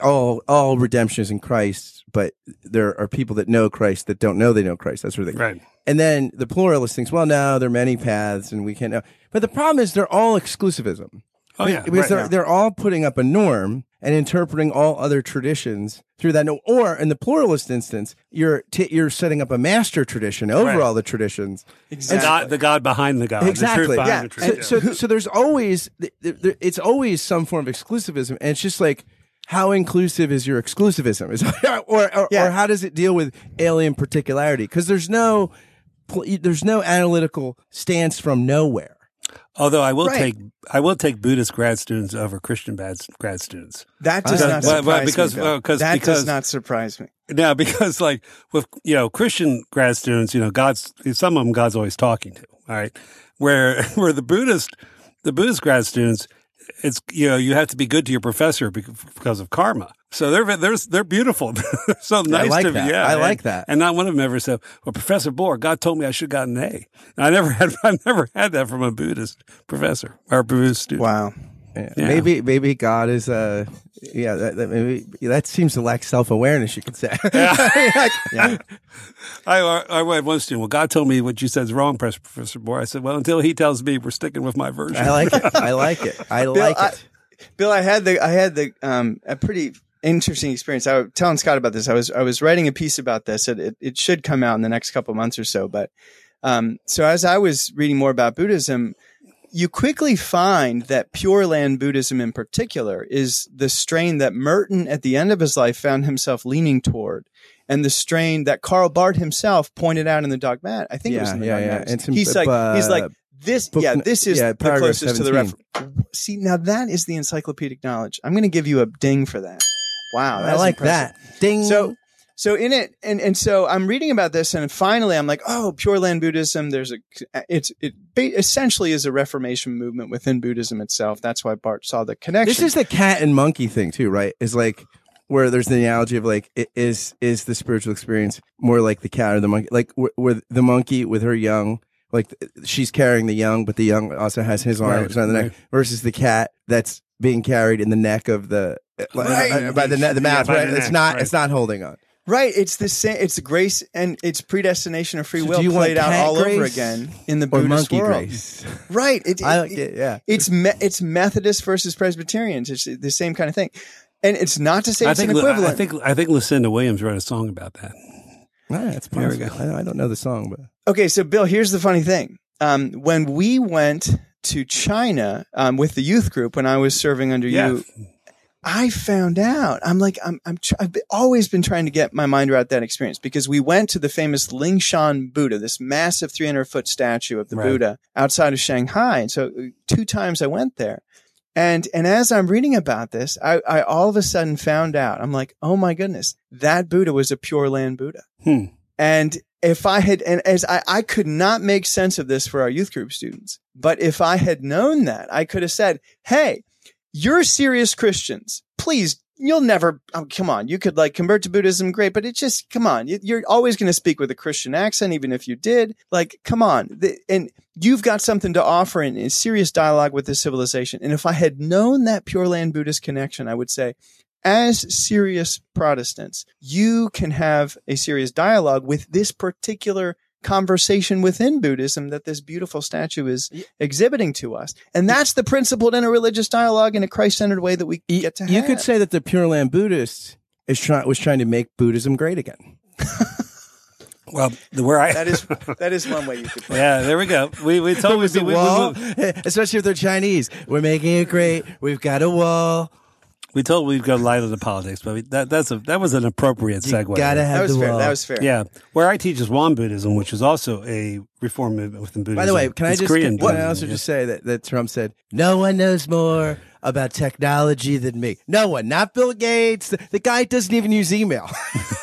Speaker 2: all all redemption is in Christ, but there are people that know Christ that don't know they know Christ. That sort of thing.
Speaker 3: Right.
Speaker 2: And then the pluralist thinks, well, no, there are many paths and we can't know. But the problem is they're all exclusivism.
Speaker 3: Oh, yeah.
Speaker 2: Because
Speaker 3: right,
Speaker 2: they're,
Speaker 3: yeah.
Speaker 2: they're all putting up a norm and interpreting all other traditions through that. norm. Or in the pluralist instance, you're, t- you're setting up a master tradition over
Speaker 3: Right.
Speaker 2: all the traditions.
Speaker 4: Exactly.
Speaker 3: God, the God behind the God. The
Speaker 2: Exactly.
Speaker 3: truth
Speaker 4: Yeah.
Speaker 3: the.
Speaker 2: So, so, so there's always, it's always some form of exclusivism. And it's just like, how inclusive is your exclusivism? Is or or,
Speaker 4: Yeah.
Speaker 2: or how does it deal with alien particularity? Because there's no there's no analytical stance from nowhere.
Speaker 3: Although I will
Speaker 4: Right.
Speaker 3: take I will take Buddhist grad students over Christian bad, grad students.
Speaker 4: That does
Speaker 2: Uh,
Speaker 4: not surprise
Speaker 3: well, because-
Speaker 4: me.
Speaker 3: well,
Speaker 4: Bill.
Speaker 3: 'cause-
Speaker 4: that
Speaker 3: because-
Speaker 4: does not surprise me.
Speaker 3: Now, because like with you know Christian grad students, you know God's some of them God's always talking to. All right, where where the Buddhist the Buddhist grad students, it's you know you have to be good to your professor because of karma. So they're they're they're beautiful. They're so nice
Speaker 2: like
Speaker 3: to
Speaker 2: that.
Speaker 3: Yeah,
Speaker 2: I
Speaker 3: and-
Speaker 2: like that.
Speaker 3: And not one of them ever said, "Well, Professor Bohr, God told me I should have gotten an A." And I never had I never had that from a Buddhist professor or Buddhist student.
Speaker 4: Wow.
Speaker 2: Yeah.
Speaker 3: Yeah.
Speaker 2: Maybe maybe God is uh yeah that, that maybe that seems to lack self awareness. You could say. Like,
Speaker 4: Yeah.
Speaker 3: I, I, I had one student. Well, God told me what you said is wrong, Professor Bohr. I said, well, until he tells me, we're sticking with my version.
Speaker 2: I like it. I like it. I like
Speaker 4: I-
Speaker 2: it.
Speaker 4: Bill, I had the I had the um a pretty interesting experience. I was telling Scott about this. I was I was writing a piece about this. It it, it should come out in the next couple months or so. But um, so as I was reading more about Buddhism, you quickly find that Pure Land Buddhism in particular is the strain that Merton at the end of his life found himself leaning toward. And the strain that Karl Barth himself pointed out in the dogmat, I think it was
Speaker 2: Yeah,
Speaker 4: in the
Speaker 2: yeah, yeah. Some-
Speaker 4: he's like, he's like, This,
Speaker 2: Book
Speaker 4: yeah, this is
Speaker 2: yeah,
Speaker 4: the closest to the
Speaker 2: 17.
Speaker 4: reference. See, now that is the encyclopedic knowledge. I'm going to give you a ding for that. Wow,
Speaker 2: I like
Speaker 4: impressive.
Speaker 2: that. Ding.
Speaker 4: So, so in it, and and so I'm reading about this, and finally I'm like, oh, Pure Land Buddhism. There's a, it's it ba- essentially is a Reformation movement within Buddhism itself. That's why Barth saw the connection.
Speaker 2: this is the cat and monkey thing too, right? Is like where there's the analogy of like i- is is the spiritual experience more like the cat or the monkey? Like with the monkey with her young, like she's carrying the young, but the young also has his arms
Speaker 3: Right,
Speaker 2: around the neck,
Speaker 3: right.
Speaker 2: versus the cat that's being carried in the neck of the uh,
Speaker 4: Right.
Speaker 2: by the the mouth.
Speaker 3: by
Speaker 2: right?
Speaker 3: the
Speaker 2: it's not.
Speaker 3: right.
Speaker 2: It's not holding on.
Speaker 4: Right. It's the same. It's grace and it's predestination of free
Speaker 2: So
Speaker 4: will
Speaker 2: you
Speaker 4: played out
Speaker 2: cat
Speaker 4: all over again in the
Speaker 2: Or
Speaker 4: Buddhist
Speaker 2: monkey
Speaker 4: world.
Speaker 2: grace.
Speaker 4: Right. It,
Speaker 2: I like it. Yeah.
Speaker 4: it's me- it's Methodist versus Presbyterians. It's the same kind of thing, and it's not to say
Speaker 3: I
Speaker 4: it's
Speaker 3: think
Speaker 4: an equivalent.
Speaker 3: I think I think Lucinda Williams wrote a song about that.
Speaker 2: Ah, it's
Speaker 3: There we
Speaker 2: possible. I, I don't know the song, but
Speaker 4: Okay, so Bill, here's the funny thing. Um, when we went to China um, with the youth group, when I was serving under
Speaker 3: Yeah.
Speaker 4: you, I found out. I'm like, I'm, I'm, tr- I've been- always been trying to get my mind around that experience because we went to the famous Lingshan Buddha, this massive 300 foot statue of the
Speaker 3: Right.
Speaker 4: Buddha outside of Shanghai. And so uh, two times I went there. And, and as I'm reading about this, I, I all of a sudden found out, I'm like, oh my goodness, that Buddha was a pure land Buddha.
Speaker 3: Hmm.
Speaker 4: And if I had, and as I, I could not make sense of this for our youth group students, but if I had known that, I could have said, Hey, you're serious Christians. Please, you'll never, oh, come on. You could like convert to Buddhism. Great. But it just, come on. You- You're always going to speak with a Christian accent, even if you did. Like, come on. And you've got something to offer in, in serious dialogue with this civilization. And if I had known that Pure Land Buddhist connection, I would say, as serious Protestants, you can have a serious dialogue with this particular conversation within Buddhism that this beautiful statue is exhibiting to us. And that's the principled interreligious dialogue in a Christ centered way that we get to have.
Speaker 2: you could say that the Pure Land Buddhist is trying was trying to make Buddhism great again.
Speaker 3: Well, where I
Speaker 4: that is that is one way you could put it.
Speaker 3: yeah, there we go. We we told we,
Speaker 2: the
Speaker 3: we,
Speaker 2: wall,
Speaker 3: we,
Speaker 2: especially if they're Chinese. We're making it great. We've got a wall.
Speaker 3: We told we'd go light on the politics, but we, that that's a that was an appropriate
Speaker 2: You
Speaker 3: segue.
Speaker 2: gotta
Speaker 4: That was
Speaker 2: the
Speaker 4: fair.
Speaker 2: wall.
Speaker 4: That was fair.
Speaker 3: yeah, where I teach is Won Buddhism, which is also a reform movement within Buddhism.
Speaker 2: By the way, can I
Speaker 3: It's
Speaker 2: just
Speaker 3: Korean
Speaker 2: can I also
Speaker 3: yeah.
Speaker 2: just say that, that Trump said no one knows more about technology than me. No one, not Bill Gates. The, the guy doesn't even use email.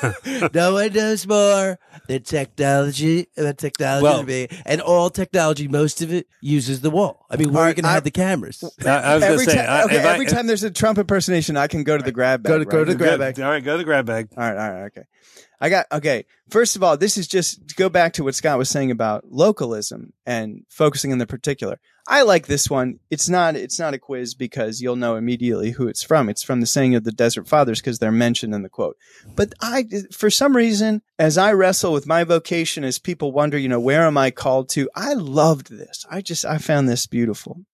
Speaker 2: no one knows more than technology about technology
Speaker 3: Well-
Speaker 2: than me. And all technology, most of it uses the wall. I mean, where are you going to
Speaker 4: I-
Speaker 2: have the cameras?
Speaker 3: I, I was going
Speaker 4: Every,
Speaker 3: to say,
Speaker 4: time, okay,
Speaker 3: if I-
Speaker 4: every time there's a Trump impersonation, I can go to the grab bag.
Speaker 2: Go to- go to the grab bag.
Speaker 3: All right, go to the grab bag.
Speaker 4: All right, all right, okay. I got okay. First of all, this is just to go back to what Scott was saying about localism and focusing on the particular. I like this one. It's not it's not a quiz because you'll know immediately who it's from. It's from the saying of the Desert Fathers because they're mentioned in the quote. But I for some reason as I wrestle with my vocation as people wonder, you know, where am I called to? I loved this. I just I found this beautiful.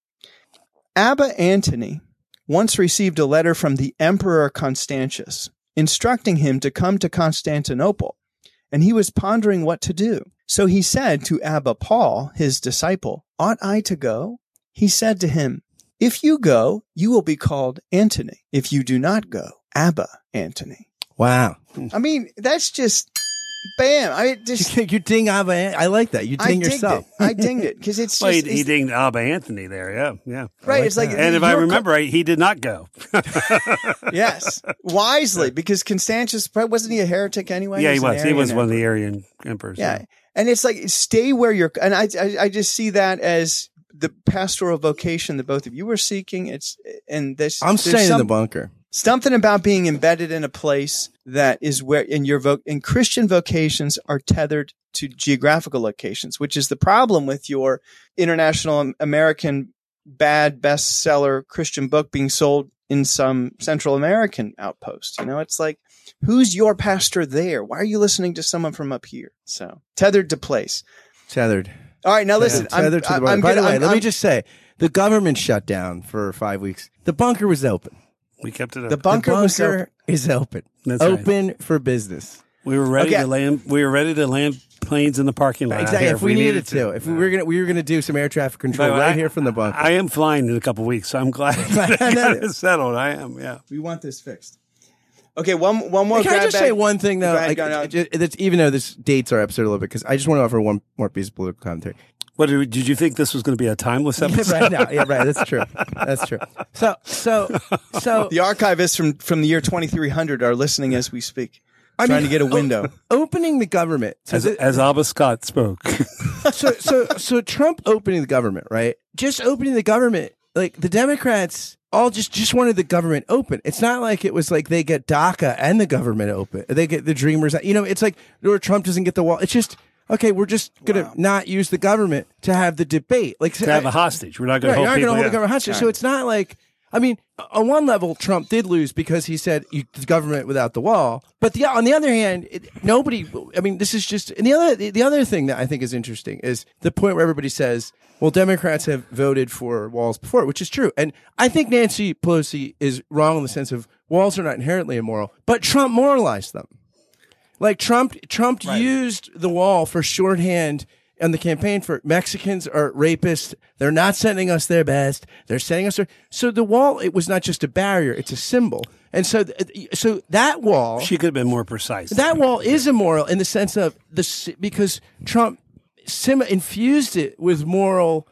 Speaker 4: Abba Antony once received a letter from the Emperor Constantius instructing him to come to Constantinople, and he was pondering what to do. So he said to Abba Paul, his disciple, Ought I to go? He said to him, If you go, you will be called Antony. If you do not go, Abba Antony.
Speaker 2: Wow.
Speaker 4: I mean, that's just bam. I just
Speaker 2: you ding Abba. I like that. You ding
Speaker 4: dinged
Speaker 2: yourself.
Speaker 4: it. I dinged it because it's
Speaker 3: Well, he,
Speaker 4: just
Speaker 3: he
Speaker 4: it's-
Speaker 3: dinged Abba Anthony there. Yeah, yeah. I
Speaker 4: Right, it's like-
Speaker 3: and if I
Speaker 4: you're co-
Speaker 3: remember right, he did not go.
Speaker 4: yes, wisely because Constantius wasn't he a heretic anyway?
Speaker 3: yeah, he
Speaker 4: an
Speaker 3: was. He was one of the Arian emperors.
Speaker 4: Yeah. And it's like stay where you're and I, I I just see that as the pastoral vocation that both of you were seeking. It's and this
Speaker 2: I'm staying in the bunker.
Speaker 4: something about being embedded in a place that is where in your voc in Christian vocations are tethered to geographical locations, which is the problem with your international American bad bestseller Christian book being sold in some Central American outpost. You know, it's like who's your pastor there? Why are you listening to someone from up here? So tethered to place.
Speaker 2: Tethered.
Speaker 4: All right, now listen. I'm,
Speaker 2: Tethered to the
Speaker 4: I'm. I'm
Speaker 2: By
Speaker 4: gonna,
Speaker 2: the way,
Speaker 4: I'm,
Speaker 2: let
Speaker 4: I'm-
Speaker 2: me just say the government shut down for five weeks. The bunker was open.
Speaker 3: we kept it up.
Speaker 4: the bunker,
Speaker 2: the bunker
Speaker 4: open.
Speaker 2: is open.
Speaker 3: That's right.
Speaker 2: open for business.
Speaker 3: we were ready
Speaker 4: Okay.
Speaker 3: to land. We were ready to land planes in the parking lot.
Speaker 2: Exactly.
Speaker 3: here
Speaker 2: If we needed to, if we were gonna, we were gonna do some air traffic control
Speaker 3: By
Speaker 2: right
Speaker 3: I-
Speaker 2: here from the bunker.
Speaker 3: I am flying in a couple weeks, so I'm glad that I got it settled. I am. Yeah.
Speaker 4: We want this fixed. Okay, one one more.
Speaker 2: Can I just
Speaker 4: bag.
Speaker 2: say one thing though?
Speaker 4: Ahead,
Speaker 2: even though this dates our episode a little bit, because I just want to offer one more piece of political commentary.
Speaker 3: What did, did you think this was going to be a timeless episode?
Speaker 2: right now. Yeah, right. That's true. That's true. So, so, so,
Speaker 4: The archivists from from the year 2300 are listening as we speak,
Speaker 2: I
Speaker 4: trying
Speaker 2: mean,
Speaker 4: to get a window.
Speaker 2: opening the government. So,
Speaker 3: As,
Speaker 2: thi-
Speaker 3: as Abba Scott spoke.
Speaker 2: so, so, so Trump opening the government, right? Just opening the government, like the Democrats all just just wanted the government open. It's not like it was like they get DACA and the government open. They get the Dreamers. You know, it's like or Trump doesn't get the wall. It's just okay. We're just gonna not use the government to have the debate. Like
Speaker 3: to have a hostage. We're not going
Speaker 2: Right, you're
Speaker 3: hold
Speaker 2: not
Speaker 3: people.
Speaker 2: to hold the government hostage. So it's not like I mean, on one level, Trump did lose because he said you, the government without the wall. But the, on the other hand, it, nobody. I mean, this is just. And the other the, the other thing that I think is interesting is the point where everybody says, "Well, Democrats have voted for walls before," which is true. And I think Nancy Pelosi is wrong in the sense of walls are not inherently immoral, but Trump moralized them. Like Trump, Trump used the wall for shorthand on the campaign for Mexicans are rapists. They're not sending us their best. They're sending us their. So the wall, it was not just a barrier; it's a symbol. And so, so that wall,
Speaker 3: She could have been more precise.
Speaker 2: that wall is immoral in the sense of the because Trump sim- infused it with moral.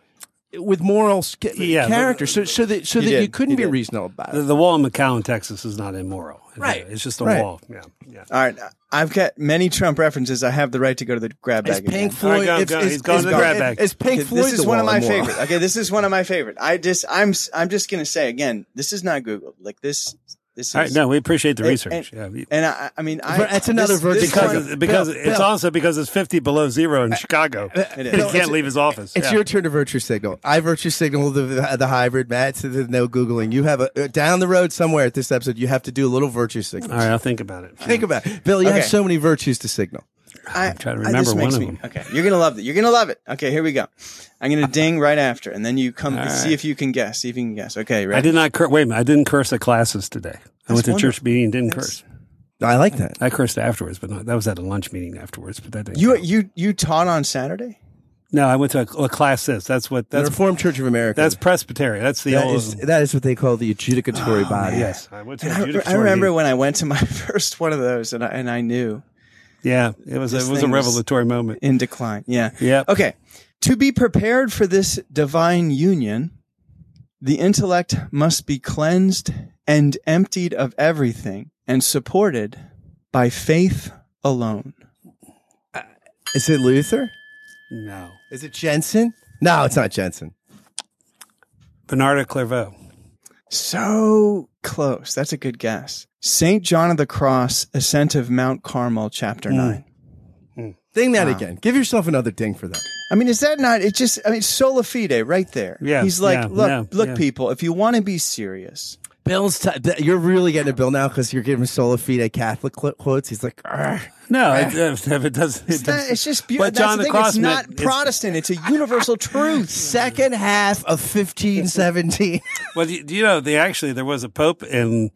Speaker 2: With moral sca-
Speaker 3: Yeah,
Speaker 2: character, so so that so that
Speaker 4: did.
Speaker 2: you couldn't
Speaker 4: He
Speaker 2: be
Speaker 4: did.
Speaker 2: reasonable about
Speaker 3: the,
Speaker 2: it.
Speaker 3: the wall in McAllen, Texas is not immoral.
Speaker 2: Right.
Speaker 3: It's just a
Speaker 2: Right.
Speaker 3: wall. Yeah. Yeah.
Speaker 4: All right, I've got many Trump references. I have the right to go to the grab
Speaker 2: Is
Speaker 4: bag. again.
Speaker 2: Pink Floyd?
Speaker 3: go,
Speaker 2: is-
Speaker 3: go.
Speaker 2: is-
Speaker 3: He's going to the grab bag.
Speaker 2: Is Pink Floyd?
Speaker 4: this is one of my
Speaker 2: immoral?
Speaker 4: favorite. Okay, this is one of my favorite. I just I'm I'm just gonna say again, this is not Google. Like this this is
Speaker 3: All right. No, we appreciate the
Speaker 4: and-
Speaker 3: research.
Speaker 4: And,
Speaker 3: yeah. we-
Speaker 4: and I, I mean, I,
Speaker 2: That's another
Speaker 4: this-
Speaker 2: virtue
Speaker 4: this
Speaker 3: because
Speaker 4: one-
Speaker 2: Bill,
Speaker 3: it's
Speaker 2: Bill.
Speaker 3: also because it's 50 below zero in Chicago.
Speaker 4: is.
Speaker 3: he
Speaker 2: Bill,
Speaker 3: can't leave his office.
Speaker 2: It's
Speaker 3: Yeah.
Speaker 2: your turn to virtue signal. I virtue signal the the hybrid. Matt said there's no googling. You have a uh, down the road somewhere at this episode. You have to do a little virtue signal.
Speaker 3: All right, I'll think about it.
Speaker 2: Think about it, Bill. You
Speaker 4: Okay.
Speaker 2: have so many virtues to signal.
Speaker 4: I, am
Speaker 3: trying to remember
Speaker 4: this makes
Speaker 3: one of
Speaker 4: me-
Speaker 3: them.
Speaker 4: Okay, you're gonna love it. You're gonna love it. Okay, here we go. I'm gonna ding right after, and then you come see if you can guess. See if you can guess. Okay, ready?
Speaker 3: I did not cur- wait a minute. I didn't curse at classes today. I went to church meeting, didn't curse.
Speaker 2: I like that.
Speaker 3: I cursed afterwards, but not, that was at a lunch meeting afterwards. But that didn't.
Speaker 4: You
Speaker 3: count.
Speaker 4: you you taught on Saturday.
Speaker 3: no, I went to a, a class. This that's what
Speaker 2: The
Speaker 3: that's
Speaker 2: Reformed Church of America.
Speaker 3: that's Presbyterian. That's the
Speaker 2: that
Speaker 3: old.
Speaker 2: is that is what they call the adjudicatory oh, body.
Speaker 3: yes, I went to.
Speaker 4: And
Speaker 3: a
Speaker 4: I, I
Speaker 3: judicatory
Speaker 4: remember
Speaker 3: meeting.
Speaker 4: when I went to my first one of those, and I, and I knew
Speaker 3: Yeah, it was
Speaker 4: This
Speaker 3: it was a
Speaker 4: thing was-
Speaker 3: revelatory moment.
Speaker 4: in decline. Yeah.
Speaker 3: Yeah.
Speaker 4: Okay. To be prepared for this divine union, the intellect must be cleansed and emptied of everything and supported by faith alone.
Speaker 2: Uh, is it Luther?
Speaker 3: No,
Speaker 2: Is it Jensen? No, it's not Jensen.
Speaker 3: Bernard of Clairvaux.
Speaker 4: So close. That's a good guess. St. John of the Cross, Ascent of Mount Carmel, chapter
Speaker 3: Hmm.
Speaker 4: 9.
Speaker 2: Ding that again. Give yourself another ding for that.
Speaker 4: I mean, is that not? It just. I mean, sola fide, right there.
Speaker 3: Yeah,
Speaker 4: He's like,
Speaker 3: yeah,
Speaker 4: look,
Speaker 3: yeah,
Speaker 4: look,
Speaker 3: yeah.
Speaker 4: people. If you want to be serious,
Speaker 2: Bill's. T- you're really getting a Bill now because you're giving sola fide Catholic quotes. He's like, "Argh."
Speaker 3: No, it, it, it does. It
Speaker 4: It's, not, it's just beautiful.
Speaker 3: But John the
Speaker 4: thing.
Speaker 3: Cross
Speaker 4: It's not
Speaker 3: meant- it's-
Speaker 4: Protestant. It's a universal truth.
Speaker 2: second half of 1517.
Speaker 3: Well, do you, do you know they actually there was a pope in,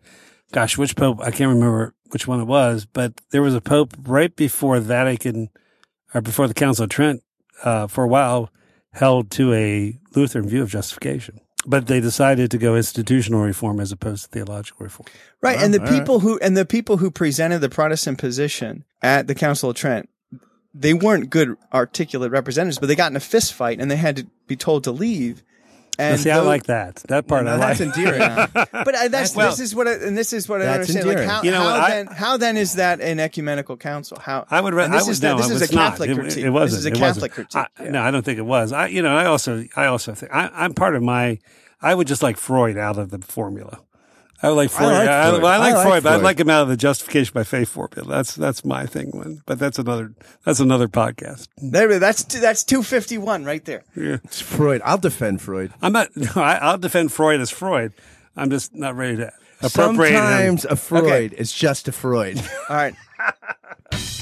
Speaker 3: gosh, which pope? I can't remember which one it was, but there was a pope right before Vatican, or before the Council of Trent, uh, for a while, held to a Lutheran view of justification. But they decided to go institutional reform as opposed to theological reform.
Speaker 4: Right, and the
Speaker 2: all right.
Speaker 4: people who and the people who presented the Protestant position at the Council of Trent, they weren't good articulate representatives, but they got in a fist fight and they had to be told to leave.
Speaker 3: Now,
Speaker 4: And
Speaker 3: see, I like that. That part I
Speaker 2: Now
Speaker 3: like.
Speaker 2: that's endearing.
Speaker 4: But I, that's
Speaker 3: Well- uh,
Speaker 4: this is what I, and this is what I
Speaker 2: That's
Speaker 4: understand. Like how,
Speaker 3: You know
Speaker 4: how
Speaker 3: I-
Speaker 4: then how then is that an ecumenical council? How
Speaker 3: I would. Re-
Speaker 4: this
Speaker 3: I would
Speaker 4: is
Speaker 3: no,
Speaker 4: not, this
Speaker 3: it
Speaker 4: is
Speaker 3: was
Speaker 4: a Catholic
Speaker 3: not. It-
Speaker 4: critique.
Speaker 3: It, wasn't.
Speaker 4: This is a Catholic critique.
Speaker 3: I,
Speaker 4: yeah.
Speaker 3: No, I don't think it was. I, you know, I also, I also think I, I'm part of my. I would just like Freud out of the formula. I would like Freud.
Speaker 2: like
Speaker 3: I,
Speaker 2: Freud.
Speaker 3: well, I like
Speaker 2: I like
Speaker 3: Freud, but I'd like him out of the justification by faith formula. That's that's my thing. One, but that's another. That's another podcast.
Speaker 4: There, that's that's two fifty one right there.
Speaker 2: It's Freud. I'll defend Freud.
Speaker 3: I'm not. No, I, I'll defend Freud as Freud. I'm just not ready to appropriate him.
Speaker 2: Sometimes a Freud is just a Freud.
Speaker 4: All right.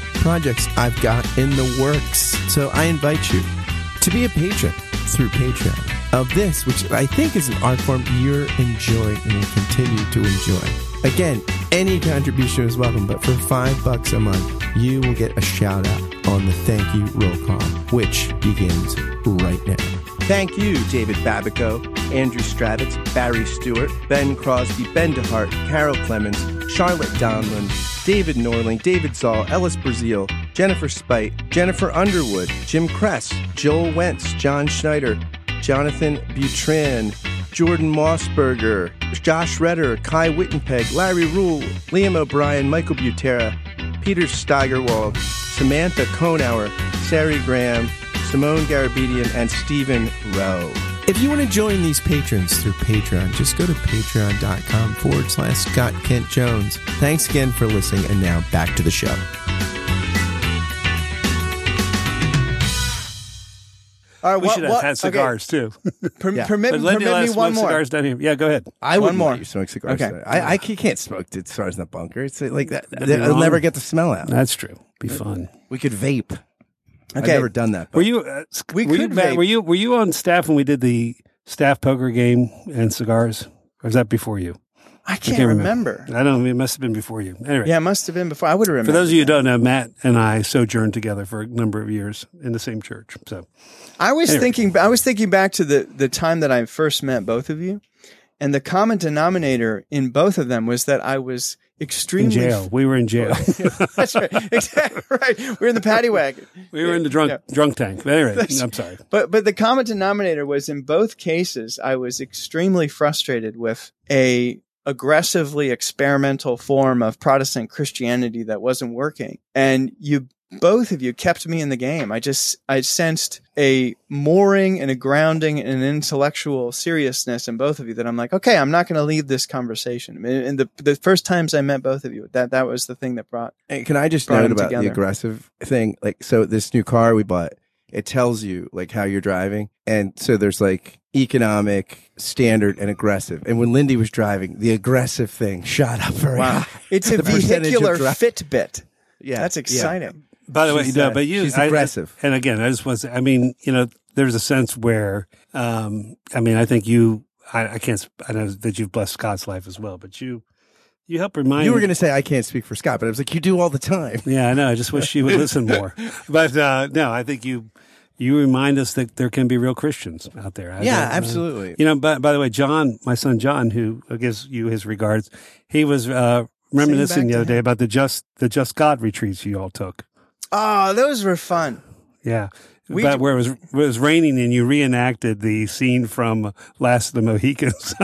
Speaker 2: projects I've got in the works. So I invite you to be a patron through Patreon of this, which I think is an art form you're enjoying and will continue to enjoy. Again, any contribution is welcome, but for five bucks a month, you will get a shout out on the thank you roll call, which begins right now. Thank you, David Babico, Andrew Stravitz, Barry Stewart, Ben Crosby, Ben DeHart, Carol Clemens, Charlotte Donlin, David Norling, David Zoll, Ellis Brazil, Jennifer Spite, Jennifer Underwood, Jim Kress, Joel Wentz, John Schneider, Jonathan Butrin, Jordan Mossberger, Josh Redder, Kai Wittenpeg, Larry Rule, Liam O'Brien, Michael Butera, Peter Steigerwald, Samantha Konauer, Sari Graham, Simone Garabedian, and Stephen Rowe. If you want to join these patrons through Patreon, just go to patreon.com forward slash Scott Kent Jones. Thanks again for listening, and now back to the show.
Speaker 4: All right,
Speaker 3: We
Speaker 4: what-
Speaker 3: should have
Speaker 4: what-
Speaker 3: had
Speaker 4: okay,
Speaker 3: cigars too.
Speaker 4: per-
Speaker 2: Yeah.
Speaker 4: Permit, permit
Speaker 3: let
Speaker 4: me one more.
Speaker 3: cigars down here. Yeah, go ahead.
Speaker 2: I
Speaker 4: One
Speaker 2: wouldn't
Speaker 4: more.
Speaker 2: you smoke cigars.
Speaker 4: Okay.
Speaker 2: today. I, I can't smoke cigars in the bunker. It's like that.
Speaker 3: That'd be
Speaker 2: They'll never get the smell out.
Speaker 3: That's true. Be fun.
Speaker 2: We could vape. I've never done that.
Speaker 3: Were you? Uh,
Speaker 4: We
Speaker 3: were you,
Speaker 4: could
Speaker 3: Matt, were you? Were you on staff when we did the staff poker game and cigars? Or was that before you?
Speaker 4: I can't,
Speaker 3: can't
Speaker 4: remember.
Speaker 3: remember. I don't. know. It must have been before you. Anyway,
Speaker 4: Yeah, it must have been before. I would have remembered.
Speaker 3: For those of you who don't know, Matt and I sojourned together for a number of years in the same church. So
Speaker 4: I was
Speaker 3: Anyway.
Speaker 4: thinking. I was thinking back to the the time that I first met both of you, and the common denominator in both of them was that I was
Speaker 3: in
Speaker 4: extremely
Speaker 3: jail, we were in jail.
Speaker 4: That's right. Exactly right. We're in the paddy wagon.
Speaker 3: we were in the drunk
Speaker 4: Yeah.
Speaker 3: drunk tank. But anyway, I'm sorry.
Speaker 4: But but the common denominator was in both cases I was extremely frustrated with a aggressively experimental form of Protestant Christianity that wasn't working. And you both of you kept me in the game. I just I sensed a mooring and a grounding and an intellectual seriousness in both of you that I'm like, okay, I'm not going to leave this conversation. And the the first times I met both of you, that that was the thing that brought
Speaker 2: Hey, can I just note about
Speaker 4: together.
Speaker 2: the aggressive thing? Like, so this new car we bought, it tells you like how you're driving, and so there's like economic, standard, and aggressive. And when Lindy was driving, the aggressive thing shot up very
Speaker 4: wow. It's a
Speaker 2: The percentage of
Speaker 4: vehicular Fitbit.
Speaker 2: Yeah,
Speaker 4: That's
Speaker 2: yeah.
Speaker 3: By the way,
Speaker 2: She's,
Speaker 3: no,
Speaker 2: uh,
Speaker 3: but you,
Speaker 2: she's
Speaker 3: I-
Speaker 2: aggressive.
Speaker 3: and again, I just want to say, I mean, you know, there's a sense where, um, I mean, I think you. I, I can't. I know that you've blessed Scott's life as well, but you, you help remind.
Speaker 2: You were going to say I can't speak for Scott, but I was like, you do all the time.
Speaker 3: Yeah, I know. I just wish she would listen more. But uh, no, I think you you remind us that there can be real Christians out there. I
Speaker 2: Yeah,
Speaker 3: uh,
Speaker 2: absolutely.
Speaker 3: you know, by, by the way, John, my son John, who gives you his regards, he was uh, reminiscing the other
Speaker 4: to
Speaker 3: day about the just the just God retreats you all took.
Speaker 4: Oh, those were fun.
Speaker 3: Yeah.
Speaker 4: We
Speaker 3: but where it was, it was raining and you reenacted the scene from Last of the Mohicans.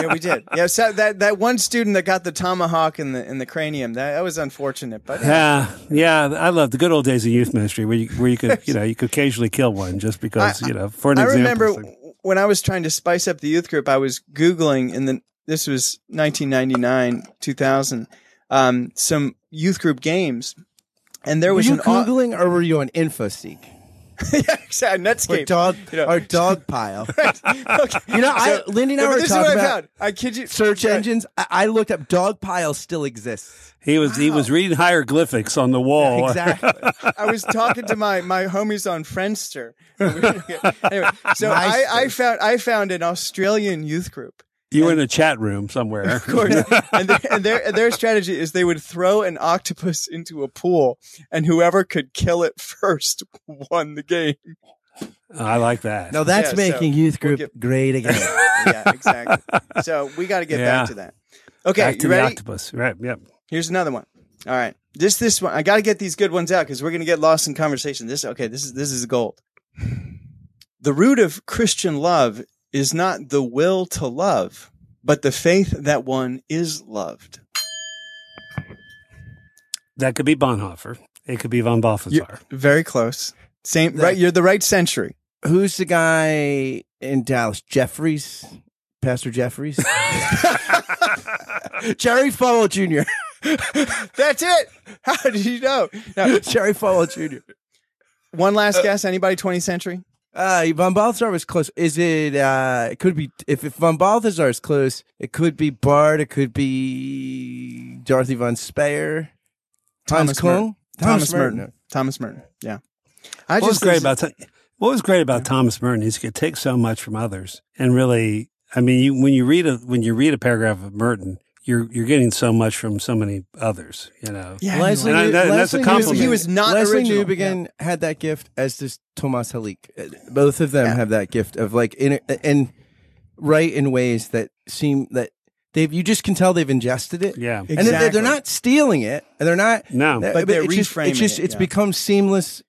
Speaker 4: Yeah, we did. Yeah, so that that one student that got the tomahawk in the in the cranium that, that was unfortunate, but
Speaker 3: yeah, yeah. I love the good old days of youth ministry where you, where you could, you know, you could occasionally kill one just because,
Speaker 4: I-
Speaker 3: you know, for an
Speaker 4: I
Speaker 3: example.
Speaker 4: remember
Speaker 3: it's
Speaker 4: when I was trying to spice up the youth group, I was googling in the this was 1999 2000 um, some youth group games, and there
Speaker 2: Were
Speaker 4: was
Speaker 2: you
Speaker 4: an au-
Speaker 2: googling or were you on InfoSeek
Speaker 4: yeah, exactly,
Speaker 2: or
Speaker 4: Netscape.
Speaker 2: dog
Speaker 4: You know.
Speaker 2: or dog pile?
Speaker 4: okay.
Speaker 2: You know, I, Lindy and I
Speaker 4: Yeah, but
Speaker 2: were
Speaker 4: this is
Speaker 2: talking
Speaker 4: what I
Speaker 2: about
Speaker 4: found. I kid you.
Speaker 2: search
Speaker 4: Yeah.
Speaker 2: engines. I, I looked up dog pile still exists.
Speaker 3: he was he was reading hieroglyphics on the wall.
Speaker 2: Exactly.
Speaker 4: I was talking to my my homies on Friendster. anyway, so I, I found I found an Australian youth group.
Speaker 3: You were in a chat room somewhere.
Speaker 4: Of course, and, their, and their their strategy is they would throw an octopus into a pool, and whoever could kill it first won the game.
Speaker 3: I like that.
Speaker 2: No, that's
Speaker 4: Yeah, so
Speaker 2: making youth
Speaker 4: we'll
Speaker 2: group
Speaker 4: get-
Speaker 2: great again.
Speaker 4: Yeah, exactly. So we got to get
Speaker 3: Yeah.
Speaker 4: back to that. Okay,
Speaker 3: Back to
Speaker 4: you
Speaker 3: the
Speaker 4: ready?
Speaker 3: octopus. Right. Yep.
Speaker 4: Here's another one. All right, this this one I got to get these good ones out because we're gonna get lost in conversation. This okay? This is this is gold. The root of Christian love is not the will to love, but the faith that one is loved.
Speaker 3: That could be Bonhoeffer. It could be von Balthasar.
Speaker 4: You're very close. Same
Speaker 2: That-
Speaker 4: right. You're the right century.
Speaker 2: Who's the guy in Dallas? Jeffress, Pastor Jeffress, Jerry Falwell Jr.
Speaker 4: That's it. How did you know? Now,
Speaker 2: Jerry Falwell Jr.
Speaker 4: one last guess. Anybody? 20th century.
Speaker 2: Uh, von Balthasar was close. Is it? Uh, it could be. If, if von Balthasar is close, it could be Barth. It could be Dorothy von Speyr.
Speaker 4: Thomas Merton.
Speaker 2: Kung.
Speaker 4: Thomas Merton. Thomas Merton. Yeah. I
Speaker 3: What was
Speaker 4: just
Speaker 3: great about Th- what was great about Thomas Merton is he could take so much from others and really. I mean, you, when you read a when you read a paragraph of Merton, you're you're getting so much from so many others. You know.
Speaker 4: yeah,
Speaker 2: Lesslie,
Speaker 3: And I-
Speaker 4: was-
Speaker 3: that- that's a
Speaker 2: Lesslie
Speaker 3: compliment.
Speaker 2: Newbigin-
Speaker 4: He was not
Speaker 2: Lesslie
Speaker 4: original.
Speaker 2: Newbigin had that gift, as does Thomas Halik. Uh, Both of them
Speaker 4: Yeah.
Speaker 2: have that gift of like in and write in ways that seem that they've. You just can tell they've ingested it.
Speaker 3: Yeah.
Speaker 2: And they're, they're not stealing it, and they're not.
Speaker 3: No.
Speaker 4: But they're
Speaker 2: it's just,
Speaker 4: reframing
Speaker 2: it's just
Speaker 4: it,
Speaker 2: it's
Speaker 4: yeah.
Speaker 2: become seamless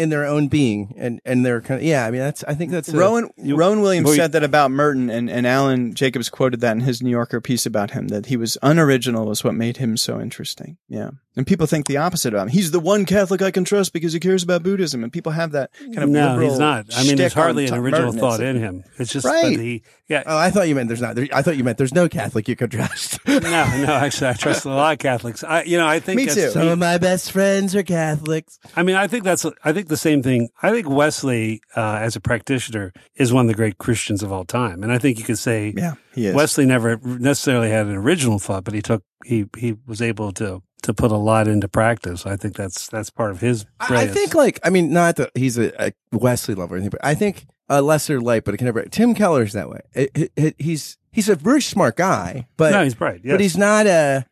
Speaker 2: in their own being, and and they're kind of yeah. I mean, that's I think that's a,
Speaker 4: Rowan
Speaker 3: you-
Speaker 4: Rowan Williams
Speaker 3: well, you-
Speaker 4: said that about Merton, and, and Alan Jacobs quoted that in his New Yorker piece about him that he was unoriginal was what made him so interesting. Yeah, and people think the opposite about him. He's the one Catholic I can trust because he cares about Buddhism, and people have that kind of
Speaker 3: no,
Speaker 4: liberal
Speaker 3: he's not. I mean, there's hardly an original
Speaker 4: Merton.
Speaker 3: thought in him. It's just
Speaker 4: Right.
Speaker 3: that he. Yeah.
Speaker 2: Oh, I thought you meant there's not. There, I thought you meant there's no Catholic you could trust.
Speaker 3: no, no. Actually, I trust a lot of Catholics. I, you know, I think
Speaker 4: Me too.
Speaker 2: Some of my best friends are Catholics.
Speaker 3: I mean, I think that's. I think the same thing. I think Wesley, uh, as a practitioner, is one of the great Christians of all time, and I think you could say
Speaker 4: Yeah, he is.
Speaker 3: Wesley never necessarily had an original thought, but he took he he was able to to put a lot into practice. I think that's that's part of his.
Speaker 2: I- I think like I mean not that he's a, a Wesley lover or anything, but I think a lesser light, but it can never. Tim Keller's that way. It- it- he's he's a very smart guy, but
Speaker 3: no, he's bright. Yes.
Speaker 2: but he's not a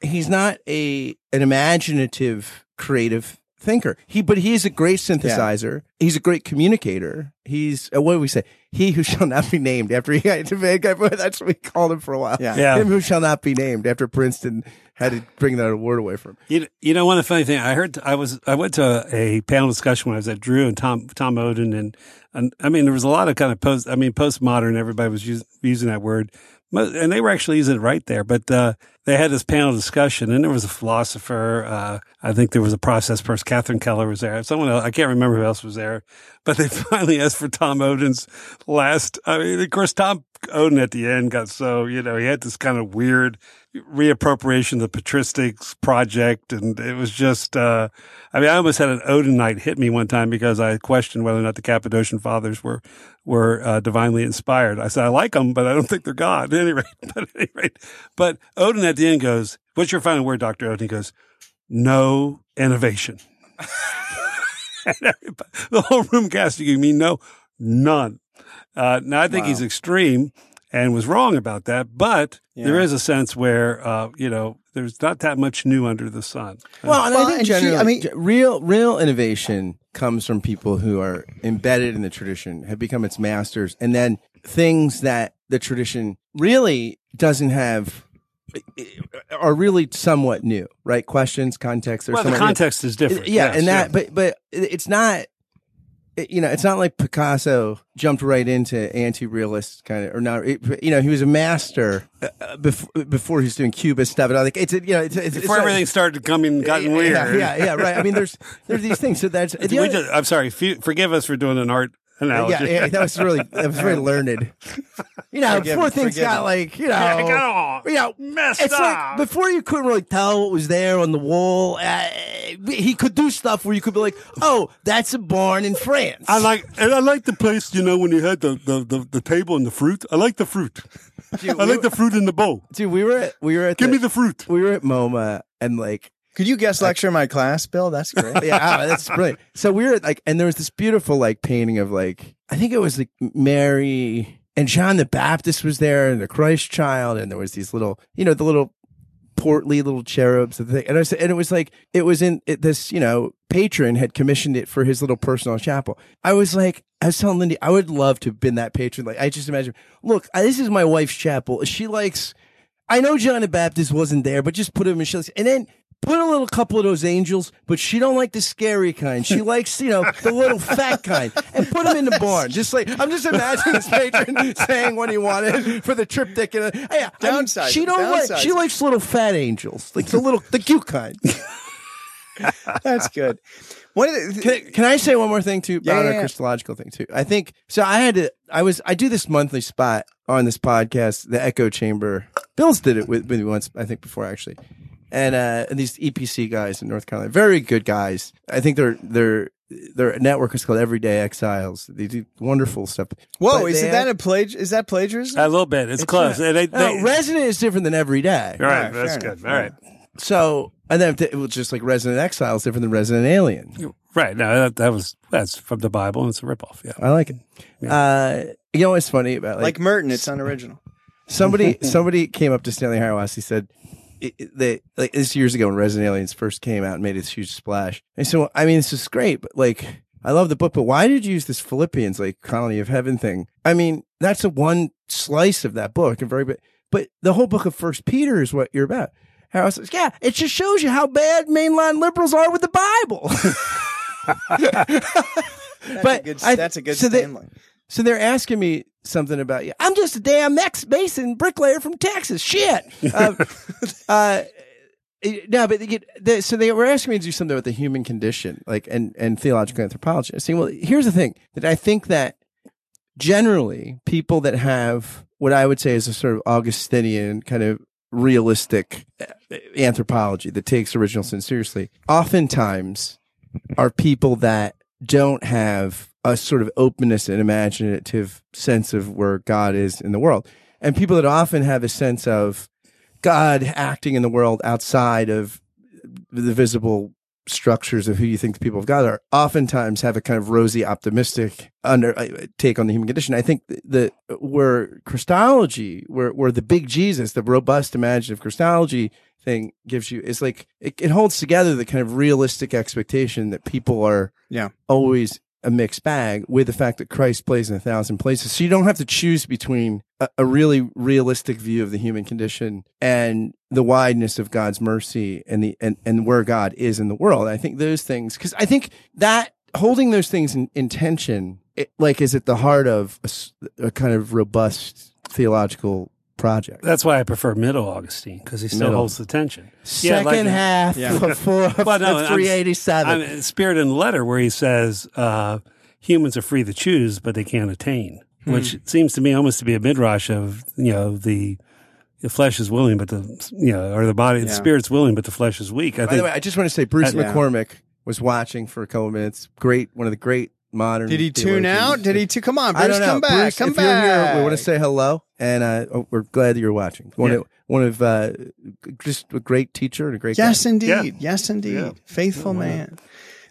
Speaker 2: he's not a an imaginative creative thinker. He but he is a great synthesizer. He's a great communicator. He's uh, what do we say? He who shall not be named after he got to make that's what we called him for a while.
Speaker 4: Yeah.
Speaker 3: Yeah.
Speaker 2: Him who shall not be named after Princeton had to bring that award away from him.
Speaker 3: You, you know, one of the funny thing I heard, I was, I went to a, panel discussion when I was at Drew and Tom, Tom Oden and, and I mean, there was a lot of kind of post, I mean, postmodern, everybody was us, using that word Mo- and they were actually using it right there, but, uh, they had this panel discussion and there was a philosopher, uh, I think there was a process person, Catherine Keller was there, someone else, I can't remember who else was there, but they finally asked for Tom Oden's last, I mean, of course, Tom Oden at the end got so, you know, he had this kind of weird, reappropriation of the patristics project and it was just uh i mean i almost had an odinite hit me one time because i questioned whether or not the cappadocian fathers were were uh, divinely inspired i said i like them but i don't think they're god at any rate but at any rate but oden at the end goes what's your final word dr oden he goes no innovation the whole room gasped you mean no none uh now i think
Speaker 4: Wow.
Speaker 3: he's extreme and was wrong about that. But there
Speaker 4: Yeah.
Speaker 3: is a sense where, uh, you know, there's not that much new under the sun.
Speaker 2: Well, and
Speaker 4: Well,
Speaker 2: I think
Speaker 4: and she- I mean-
Speaker 2: real real innovation comes from people who are embedded in the tradition, have become its masters, and then things that the tradition really doesn't have eh, are really somewhat new, right? Questions, context, or
Speaker 3: well, the
Speaker 2: somewhat new.
Speaker 3: context is different.
Speaker 2: Yeah,
Speaker 3: Yes,
Speaker 2: and that,
Speaker 3: yeah.
Speaker 2: but but it's not. You know, it's not like Picasso jumped right into anti-realist kind of, or not. it- You know, he was a master uh, before before he was doing Cubist stuff. And like it's you know, it's, it's,
Speaker 3: before
Speaker 2: it's
Speaker 3: everything started coming, gotten weird.
Speaker 2: yeah, yeah, yeah, right. I mean, there's there's these things. So that's
Speaker 3: We
Speaker 2: other-
Speaker 3: just, I'm sorry. Forgive us for doing an art analogy.
Speaker 2: yeah, yeah, that was really that was very learned. You know,
Speaker 4: Forgive-
Speaker 2: before things got
Speaker 4: him.
Speaker 2: like you know,
Speaker 3: Yeah, I got all
Speaker 2: you know,
Speaker 3: messed
Speaker 2: it's
Speaker 3: up.
Speaker 2: like before you couldn't really tell what was there on the wall. Uh, he could do stuff where you could be like, "Oh, that's a barn in France."
Speaker 3: I like, and I like the place. You know, when you had the the, the, the table and the fruit. I like the fruit.
Speaker 2: Dude,
Speaker 3: I
Speaker 2: we,
Speaker 3: like the fruit in the bowl.
Speaker 2: dude, we were at we were at
Speaker 3: Give
Speaker 2: the,
Speaker 3: me the fruit.
Speaker 2: we were at MoMA and like
Speaker 4: Could you guest lecture my class, Bill? That's great.
Speaker 2: yeah, oh, that's brilliant. So we were like, and there was this beautiful like painting of like I think it was like Mary and John the Baptist was there and the Christ Child, and there was these little, you know, the little portly little cherubs and, the thing. and I was, and it was like it was in it, this, you know, patron had commissioned it for his little personal chapel. I was like, I was telling Lindy, I would love to have been that patron. Like, I just imagine, look, this is my wife's chapel. She likes. I know John the Baptist wasn't there, but just put him in. She likes, and then put a little couple of those angels, but she don't like the scary kind. She likes, you know, the little fat kind, and put them in the barn. Just like I'm just imagining this patron saying what he wanted for the triptych. And uh, yeah, I mean, she don't like. She likes little fat angels, like the little the cute kind.
Speaker 4: That's good. Of the,
Speaker 2: Can, can I say one more thing too
Speaker 4: Yeah,
Speaker 2: about
Speaker 4: yeah,
Speaker 2: our
Speaker 4: yeah.
Speaker 2: Christological thing too? I think so. I had to. I was. I do this monthly spot on this podcast, the Echo Chamber. Bill's did it with me once, I think, before actually. And uh, and these EPC guys in North Carolina, very good guys. I think they're they're their network is called Everyday Exiles. They do wonderful stuff.
Speaker 4: Whoa, is that a plag? Is that plagiarism?
Speaker 3: A little bit. It's, close.
Speaker 2: not-
Speaker 3: They-
Speaker 2: No,
Speaker 3: they-
Speaker 2: Resident is different than Everyday.
Speaker 3: all right,
Speaker 4: All right,
Speaker 3: that's good.
Speaker 4: enough.
Speaker 3: All right.
Speaker 2: So, and then it was just like Resident Exile is different than Resident Alien.
Speaker 3: Right. No, that, that was that's from the Bible and it's a ripoff. Yeah.
Speaker 2: I like it. Uh, you know what's funny about
Speaker 4: like Merton, it's unoriginal.
Speaker 2: somebody somebody came up to Stanley Hauerwas said it, it- they like this years ago when Resident Aliens first came out and made this huge splash. And so I mean this is great, but like I love the book, but why did you use this Philippians like colony of heaven thing? I mean that's a one slice of that book and very but but the whole book of First Peter is what you're about. How says, yeah, it just shows you how bad mainline liberals are with the Bible.
Speaker 4: That's
Speaker 2: But
Speaker 4: a good,
Speaker 2: I-
Speaker 4: that's a good
Speaker 2: so they- So they're asking me something about you. I'm just a damn ex Mason bricklayer from Texas. Shit. Uh, uh, no, but they get, they, so they were asking me to do something about the human condition, like and and theological anthropology. I was saying, well, here's the thing that I think that generally people that have what I would say is a sort of Augustinian kind of realistic uh, anthropology that takes original sin seriously, oftentimes are people that don't have a sort of openness and imaginative sense of where God is in the world. And people that often have a sense of God acting in the world outside of the visible structures of who you think the people of God are, oftentimes have a kind of rosy, optimistic under uh, take on the human condition. I think that where Christology, where where the big Jesus, the robust, imaginative Christology thing gives you is like it, it holds together the kind of realistic expectation that people are
Speaker 4: Yeah.
Speaker 2: always a mixed bag with the fact that Christ plays in a thousand places. So you don't have to choose between a, a really realistic view of the human condition and the wideness of God's mercy and the and, and where God is in the world. I think those things because I think that holding those things in, in tension, it, like, is at the heart of a kind of robust theological project.
Speaker 3: That's why I prefer middle Augustine because he still
Speaker 2: Middle.
Speaker 3: holds the tension.
Speaker 2: Second
Speaker 3: like-
Speaker 2: half
Speaker 4: Yeah.
Speaker 2: of four
Speaker 3: Well, no, I'm- I
Speaker 2: seven.
Speaker 3: mean, Spirit and letter where he says uh, humans are free to choose, but they can't attain,
Speaker 2: Hmm.
Speaker 3: which seems to me almost to be a midrash of you know the the flesh is willing, but the you know or the body the spirit's willing, but the flesh is weak. I
Speaker 2: By
Speaker 3: think
Speaker 2: the way, I just want to say Bruce
Speaker 3: Uh,
Speaker 4: yeah.
Speaker 2: McCormack was watching for a couple of minutes. Great, one of the great modern.
Speaker 4: Did he tune
Speaker 2: theologians.
Speaker 4: out? Did he? T- come on, Bruce,
Speaker 2: I don't know.
Speaker 4: come back.
Speaker 2: Bruce,
Speaker 4: come
Speaker 2: if
Speaker 4: back.
Speaker 2: you're here, we want to say hello, and uh, oh, we're glad that you're watching. One
Speaker 3: Yeah.
Speaker 2: of one of uh, just a great teacher and a great
Speaker 4: Yes,
Speaker 2: guy.
Speaker 4: indeed.
Speaker 3: Yeah.
Speaker 4: Yes, indeed.
Speaker 3: Yeah.
Speaker 4: Faithful man.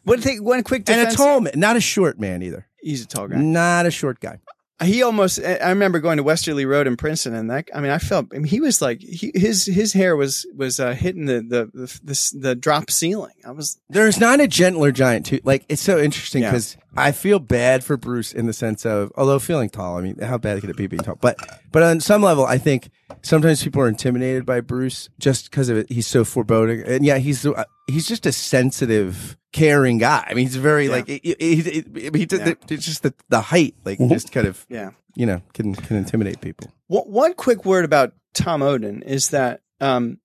Speaker 4: One thing, one quick
Speaker 2: and a tall man, not a short man either.
Speaker 4: He's a tall guy.
Speaker 2: Not a short guy.
Speaker 4: He almost. I remember going to Westerly Road in Princeton, and that. I mean, I felt. I mean, he was like he, his his hair was was uh, hitting the the, the the the drop ceiling. I was.
Speaker 2: There's not a gentler giant too. Like it's so interesting
Speaker 4: Yeah.
Speaker 2: because I feel bad for Bruce in the sense of although feeling tall. I mean, how bad could it be being tall? But but on some level, I think sometimes people are intimidated by Bruce just because of it. He's so foreboding, and yeah, he's uh, he's just a sensitive, caring guy. I mean, he's very
Speaker 4: Yeah.
Speaker 2: like he, he, he, he,
Speaker 4: Yeah.
Speaker 2: it's just the the height, like
Speaker 3: Mhm.
Speaker 2: just kind of
Speaker 4: Yeah.
Speaker 2: you know can can intimidate people.
Speaker 4: One, one quick word about Tom Oden is that um,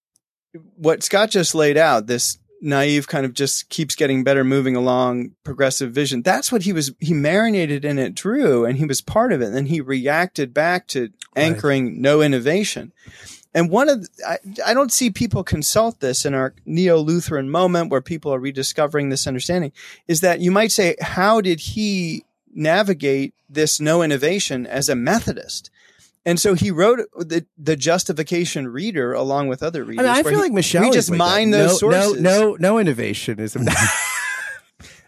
Speaker 4: what Scott just laid out, this naive kind of just keeps getting better, moving along, progressive vision. That's what he was. He marinated in it, Drew, and he was part of it. And then he reacted back to anchoring no innovation. And one of the, I, I don't see people consult this in our neo Lutheran moment where people are rediscovering this understanding. Is that you might say, how did he navigate this no innovation as a Methodist? And so he wrote the, the justification reader along with other
Speaker 2: I
Speaker 4: readers.
Speaker 2: mean, I feel
Speaker 4: he-
Speaker 2: like Michelle.
Speaker 4: we just
Speaker 2: like that.
Speaker 4: mine
Speaker 2: no,
Speaker 4: those sources.
Speaker 2: No, no, no innovation is.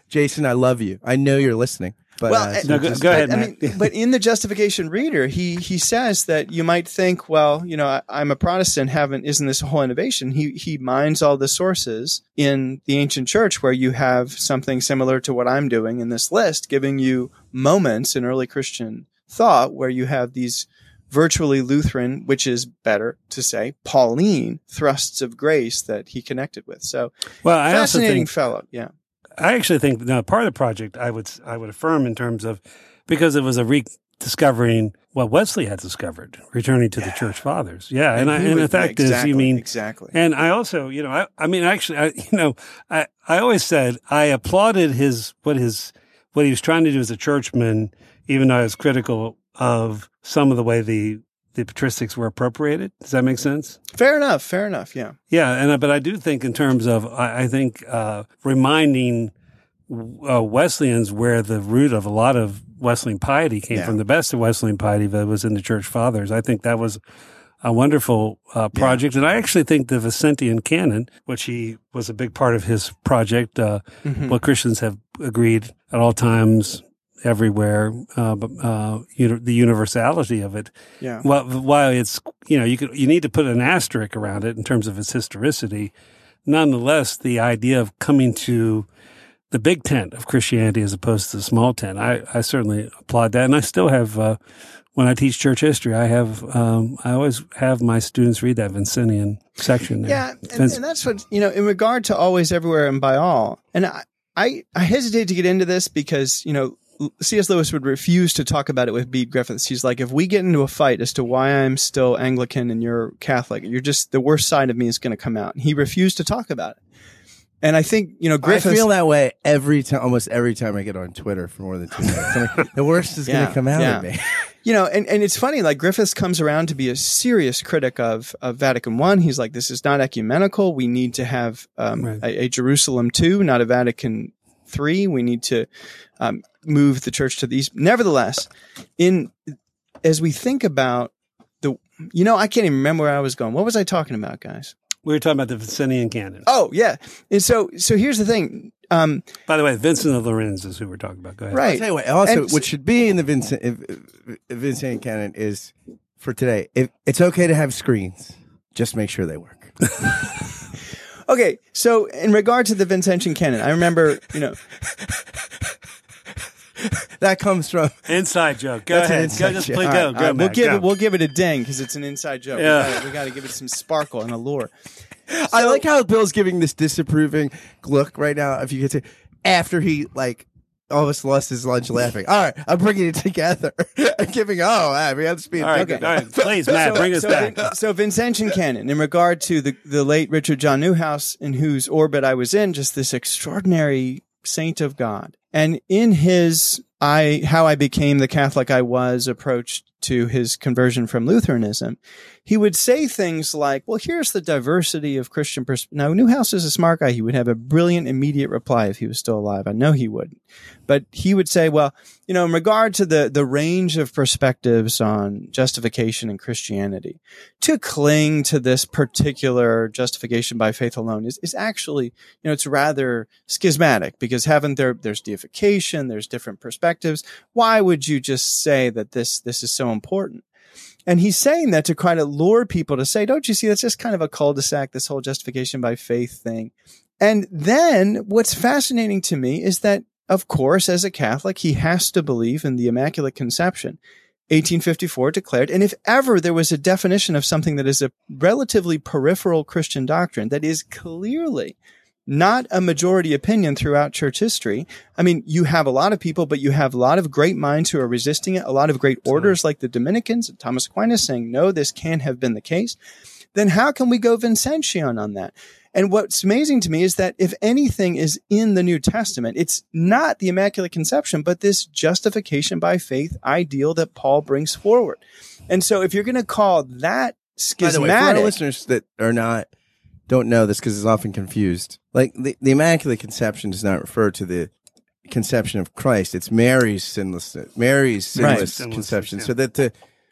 Speaker 2: Jason, I love you. I know you're listening. But
Speaker 4: well,
Speaker 2: uh, so
Speaker 3: No, go-
Speaker 2: just-
Speaker 3: go ahead,
Speaker 4: but, I
Speaker 3: Matt.
Speaker 4: mean, but in the justification reader, he he says that you might think, well, you know, I, I'm a Protestant, haven't isn't this a whole innovation? He he mines all the sources in the ancient church where you have something similar to what I'm doing in this list, giving you moments in early Christian thought where you have these virtually Lutheran, which is better to say, Pauline thrusts of grace that he connected with. So
Speaker 3: well, I
Speaker 4: fascinating
Speaker 3: think
Speaker 4: fellow, yeah.
Speaker 3: I actually think now part of the project I would I would affirm in terms of because it was a rediscovering what Wesley had discovered, returning to the church fathers. Yeah, and, I,
Speaker 4: he
Speaker 3: and the fact
Speaker 4: exactly,
Speaker 3: is, you mean
Speaker 4: exactly.
Speaker 3: And I also, you know, I, I mean, actually, I, you know, I, I always said I applauded his, what his, what he was trying to do as a churchman, even though I was critical of some of the way the, the patristics were appropriated. Does that make sense?
Speaker 4: Fair enough. Fair enough. Yeah.
Speaker 3: Yeah. And, uh, but I do think in terms of, I, I think, uh, reminding uh, Wesleyans, where the root of a lot of Wesleyan piety came
Speaker 2: Yeah.
Speaker 3: from, the best of Wesleyan piety that was in the church fathers. I think that was a wonderful uh, project. And I actually think the Vincentian canon, which he was a big part of his project, uh,
Speaker 4: Mhm.
Speaker 3: what Christians have agreed at all times, everywhere, uh, but, uh, uni- the universality of it.
Speaker 4: Yeah.
Speaker 3: Well, while it's, you know, you could, you need to put an asterisk around it in terms of its historicity. Nonetheless, the idea of coming to the big tent of Christianity as opposed to the small tent, I, I certainly applaud that. And I still have, uh, when I teach church history, I have, um, I always have my students read that Vincentian section there.
Speaker 4: Yeah, and, and that's what you know. In regard to always, everywhere, and by all, and I, I, I hesitate to get into this because you know C.S. Lewis would refuse to talk about it with Bede Griffiths. He's like, if we get into a fight as to why I'm still Anglican and you're Catholic, you're just the worst side of me is going to come out. And he refused to talk about it. And I think you know Griffiths.
Speaker 2: I feel that way every time, almost every time I get on Twitter for more than two minutes. Like, the worst is going to come out
Speaker 4: yeah.
Speaker 2: of me.
Speaker 4: you know, and, and it's funny, like Griffiths comes around to be a serious critic of, of Vatican One. He's like, this is not ecumenical. We need to have um,
Speaker 3: Right.
Speaker 4: a, a Jerusalem two, not a Vatican three. We need to um, move the church to the east. Nevertheless, in as we think about the, you know, I can't even remember where I was going. What was I talking about, guys?
Speaker 3: we were talking about the Vincentian canon.
Speaker 4: Oh yeah, and so so here's the thing. Um,
Speaker 3: By the way, Vincent of Lérins is who we're talking about. Go ahead.
Speaker 4: Right.
Speaker 2: Anyway, also,
Speaker 4: And-
Speaker 2: what should be in the Vincent, if, if, if Vincent canon is for today. If it's okay to have screens, just make sure they work.
Speaker 4: Okay, so in regard to the Vincentian canon, I remember, you know,
Speaker 2: That comes from
Speaker 3: Inside joke. Go
Speaker 2: That's
Speaker 3: ahead. Go, just
Speaker 2: joke.
Speaker 3: play
Speaker 2: All
Speaker 3: go.
Speaker 2: right,
Speaker 3: go,
Speaker 4: All right, we'll give
Speaker 3: go.
Speaker 4: it. We'll give it a ding because it's an inside joke.
Speaker 3: Yeah.
Speaker 4: We gotta- We got to give it some sparkle and allure.
Speaker 2: I like how Bill's giving this disapproving look right now. If you could say, after he like almost lost his lunch laughing. All right, I'm bringing it together. I'm giving. Oh, I mean, I'm just being.
Speaker 3: All right,
Speaker 4: Okay.
Speaker 3: all right. Please, Matt, bring us
Speaker 4: so,
Speaker 3: back.
Speaker 4: Vin- so Vincentian canon, in regard to the the late Richard John Neuhaus, in whose orbit I was in, just this extraordinary saint of God, and in his I how I became the Catholic I was approach to his conversion from Lutheranism, he would say things like, "Well, here's the diversity of Christian pers." Now, Neuhaus is a smart guy; he would have a brilliant immediate reply if he was still alive. I know he would, but he would say, "Well." you know, in regard to the, the range of perspectives on justification and Christianity, to cling to this particular justification by faith alone is, is actually, you know, it's rather schismatic because haven't there, there's there's different perspectives. Why would you just say that this, this is so important? And he's saying that to kind of lure people to say, don't you see, that's just kind of a cul-de-sac, this whole justification by faith thing. And then what's fascinating to me is that of course, as a Catholic, he has to believe in the Immaculate Conception. 1854 declared, and if ever there was a definition of something that is a relatively peripheral Christian doctrine that is clearly not a majority opinion throughout church history. I mean, you have a lot of people, but you have a lot of great minds who are resisting it, a lot of great orders like the Dominicans and Thomas Aquinas saying, no, this can't have been the case. Then how can we go Vincentian on that? And what's amazing to me is that if anything is in the New Testament, it's not the Immaculate Conception, but this justification by faith ideal that Paul brings forward. And so if you're going to call that
Speaker 2: By the way, for our listeners that are not don't know this because it's often confused. Like the, the Immaculate Conception does not refer to the conception of Christ. It's Mary's sinlessness, Mary's sinless
Speaker 3: Sinlessness,
Speaker 2: conception.
Speaker 3: yeah.
Speaker 2: So that the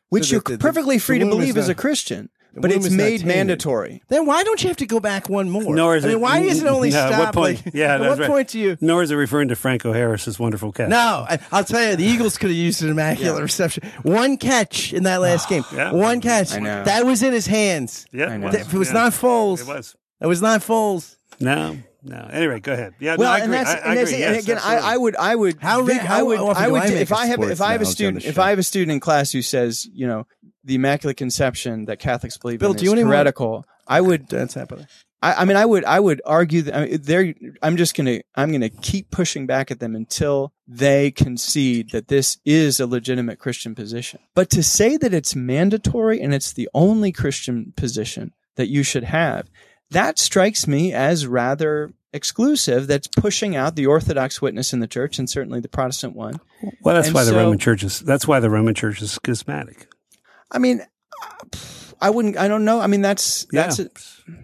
Speaker 4: which
Speaker 2: so
Speaker 4: you're
Speaker 2: the- the-
Speaker 4: perfectly free to
Speaker 2: womb is
Speaker 4: believe as a Christian,
Speaker 2: the
Speaker 4: but it's made mandatory.
Speaker 2: Then why don't you have to go back one more?
Speaker 3: Nor is
Speaker 2: I mean,
Speaker 3: it-
Speaker 2: why is it only
Speaker 3: No, at
Speaker 2: stop?
Speaker 3: what point-
Speaker 2: like,
Speaker 3: yeah,
Speaker 2: at what
Speaker 3: right.
Speaker 2: point do you?
Speaker 3: Nor is it referring to Franco Harris's wonderful catch.
Speaker 2: No, I, I'll tell you, the Eagles could have used an immaculate
Speaker 4: Yeah.
Speaker 2: reception. One catch in that last game.
Speaker 3: Yeah.
Speaker 2: One catch.
Speaker 4: I know.
Speaker 2: That was in his hands.
Speaker 3: Yeah,
Speaker 4: I
Speaker 3: it
Speaker 4: know.
Speaker 3: was.
Speaker 2: If it was
Speaker 3: Yeah.
Speaker 2: not Foles,
Speaker 3: It was.
Speaker 2: it was not Foles.
Speaker 3: No, no. Anyway, go ahead. Yeah,
Speaker 4: Well,
Speaker 3: no, I
Speaker 4: and
Speaker 3: agree.
Speaker 4: that's,
Speaker 3: I, I
Speaker 4: and, that's
Speaker 3: agree.
Speaker 4: and again, I. I would, I would,
Speaker 2: How
Speaker 4: think-
Speaker 2: ra-
Speaker 4: I would,
Speaker 2: how often
Speaker 4: I
Speaker 2: do
Speaker 4: would,
Speaker 2: I make
Speaker 4: if
Speaker 2: a
Speaker 4: I have, if I have a student, if? I have a student in class who says, you know, the Immaculate Conception that Catholics believe
Speaker 2: Bill,
Speaker 4: in
Speaker 2: do you
Speaker 4: is
Speaker 2: want any more-
Speaker 4: heretical, I would,
Speaker 2: That's happening.
Speaker 4: I, I mean, I would, I would argue that I mean, they're. I'm just gonna, I'm gonna keep pushing back at them until they concede that this is a legitimate Christian position. But to say that it's mandatory and it's the only Christian position that you should have, that strikes me as rather exclusive. That's pushing out the Orthodox witness in the church and certainly the Protestant one.
Speaker 3: Well, that's
Speaker 4: and
Speaker 3: why the
Speaker 4: so-
Speaker 3: Roman Church is. That's why the Roman Church is schismatic.
Speaker 4: I mean, I wouldn't. I don't know. I mean, that's that's.
Speaker 3: Yeah.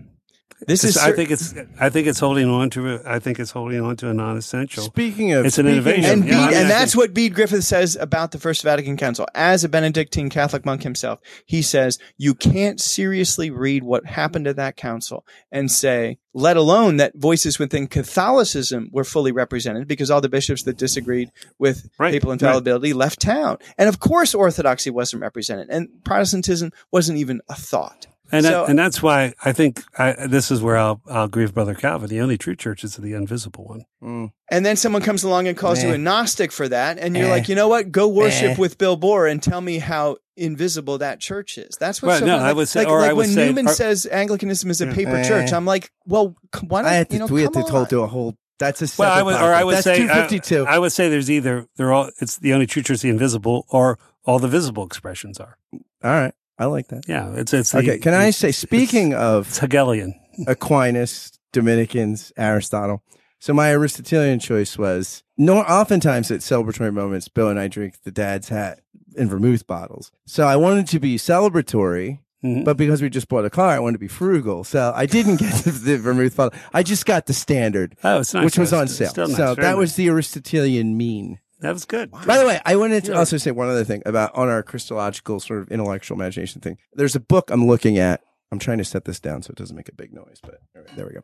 Speaker 4: A, This is
Speaker 3: I think it's I think it's holding on to a, I think it's holding on to a non-essential.
Speaker 2: Speaking of,
Speaker 3: It's an
Speaker 2: speaking
Speaker 3: innovation.
Speaker 4: and,
Speaker 3: Yeah, I
Speaker 4: Bede,
Speaker 3: mean,
Speaker 4: and that's what Bede Griffith says about the First Vatican Council. As a Benedictine Catholic monk himself, he says you can't seriously read what happened at that council and say, let alone that voices within Catholicism were fully represented because all the bishops that disagreed with
Speaker 3: Right,
Speaker 4: papal infallibility left town. And of course, Orthodoxy wasn't represented and Protestantism wasn't even a thought.
Speaker 3: And
Speaker 4: So-
Speaker 3: that, and that's why I think I, this is where I'll I'll agree with Brother Calvin. The only true church is the invisible one.
Speaker 2: Mm.
Speaker 4: And then someone comes along and calls you
Speaker 2: Eh.
Speaker 4: a Gnostic for that. And you're
Speaker 2: Eh.
Speaker 4: like, you know what? Go worship
Speaker 2: Eh.
Speaker 4: with Bill Borror and tell me how invisible that church is. That's what
Speaker 3: Right,
Speaker 4: so
Speaker 3: no,
Speaker 4: like,
Speaker 3: I would say-
Speaker 4: like,
Speaker 3: or
Speaker 4: like
Speaker 3: I would
Speaker 4: when
Speaker 3: say-
Speaker 4: Newman
Speaker 3: or-
Speaker 4: says Anglicanism is a paper
Speaker 2: Eh.
Speaker 4: church, I'm like, well, why don't
Speaker 2: I had to,
Speaker 4: you know,
Speaker 2: we had to
Speaker 4: come
Speaker 2: told
Speaker 4: on.
Speaker 2: to a whole. That's a
Speaker 3: Well, I
Speaker 2: separate
Speaker 3: would, or I would
Speaker 2: that's
Speaker 3: say
Speaker 2: two fifty two.
Speaker 3: I, I would say there's either they're all it's the only true church the invisible or all the visible expressions are.
Speaker 2: All right, I like that.
Speaker 3: Yeah, it's it's the,
Speaker 2: Okay, can I say speaking of
Speaker 3: it's Hegelian.
Speaker 2: Aquinas, Dominicans, Aristotle. So my Aristotelian choice was no. Oftentimes at celebratory moments, Bill and I drink the dad's hat in vermouth bottles. So I wanted to be celebratory,
Speaker 3: Mhm.
Speaker 2: but because we just bought a car, I wanted to be frugal. So I didn't get the, the vermouth bottle. I just got the standard,
Speaker 3: Oh, it's nice.
Speaker 2: which was on sale.
Speaker 3: Nice.
Speaker 2: So that was the Aristotelian mean.
Speaker 3: That was good.
Speaker 2: By the way, I wanted to
Speaker 3: Yeah.
Speaker 2: also say one other thing about on our Christological sort of intellectual imagination thing. There's a book I'm looking at. I'm trying to set this down so it doesn't make a big noise, but right, there we go.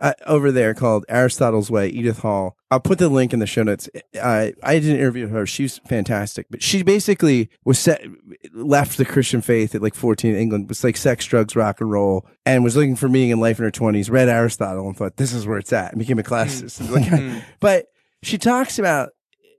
Speaker 2: Uh, over there called Aristotle's Way, Edith Hall. I'll put the link in the show notes. Uh, I did an interview with her. She's fantastic, but she basically was set, left the Christian faith at like 14 in England, was like sex, drugs, rock and roll, and was looking for meaning in life in her 20s, read Aristotle and thought, this is where it's at, and became a classicist. Like, but she talks about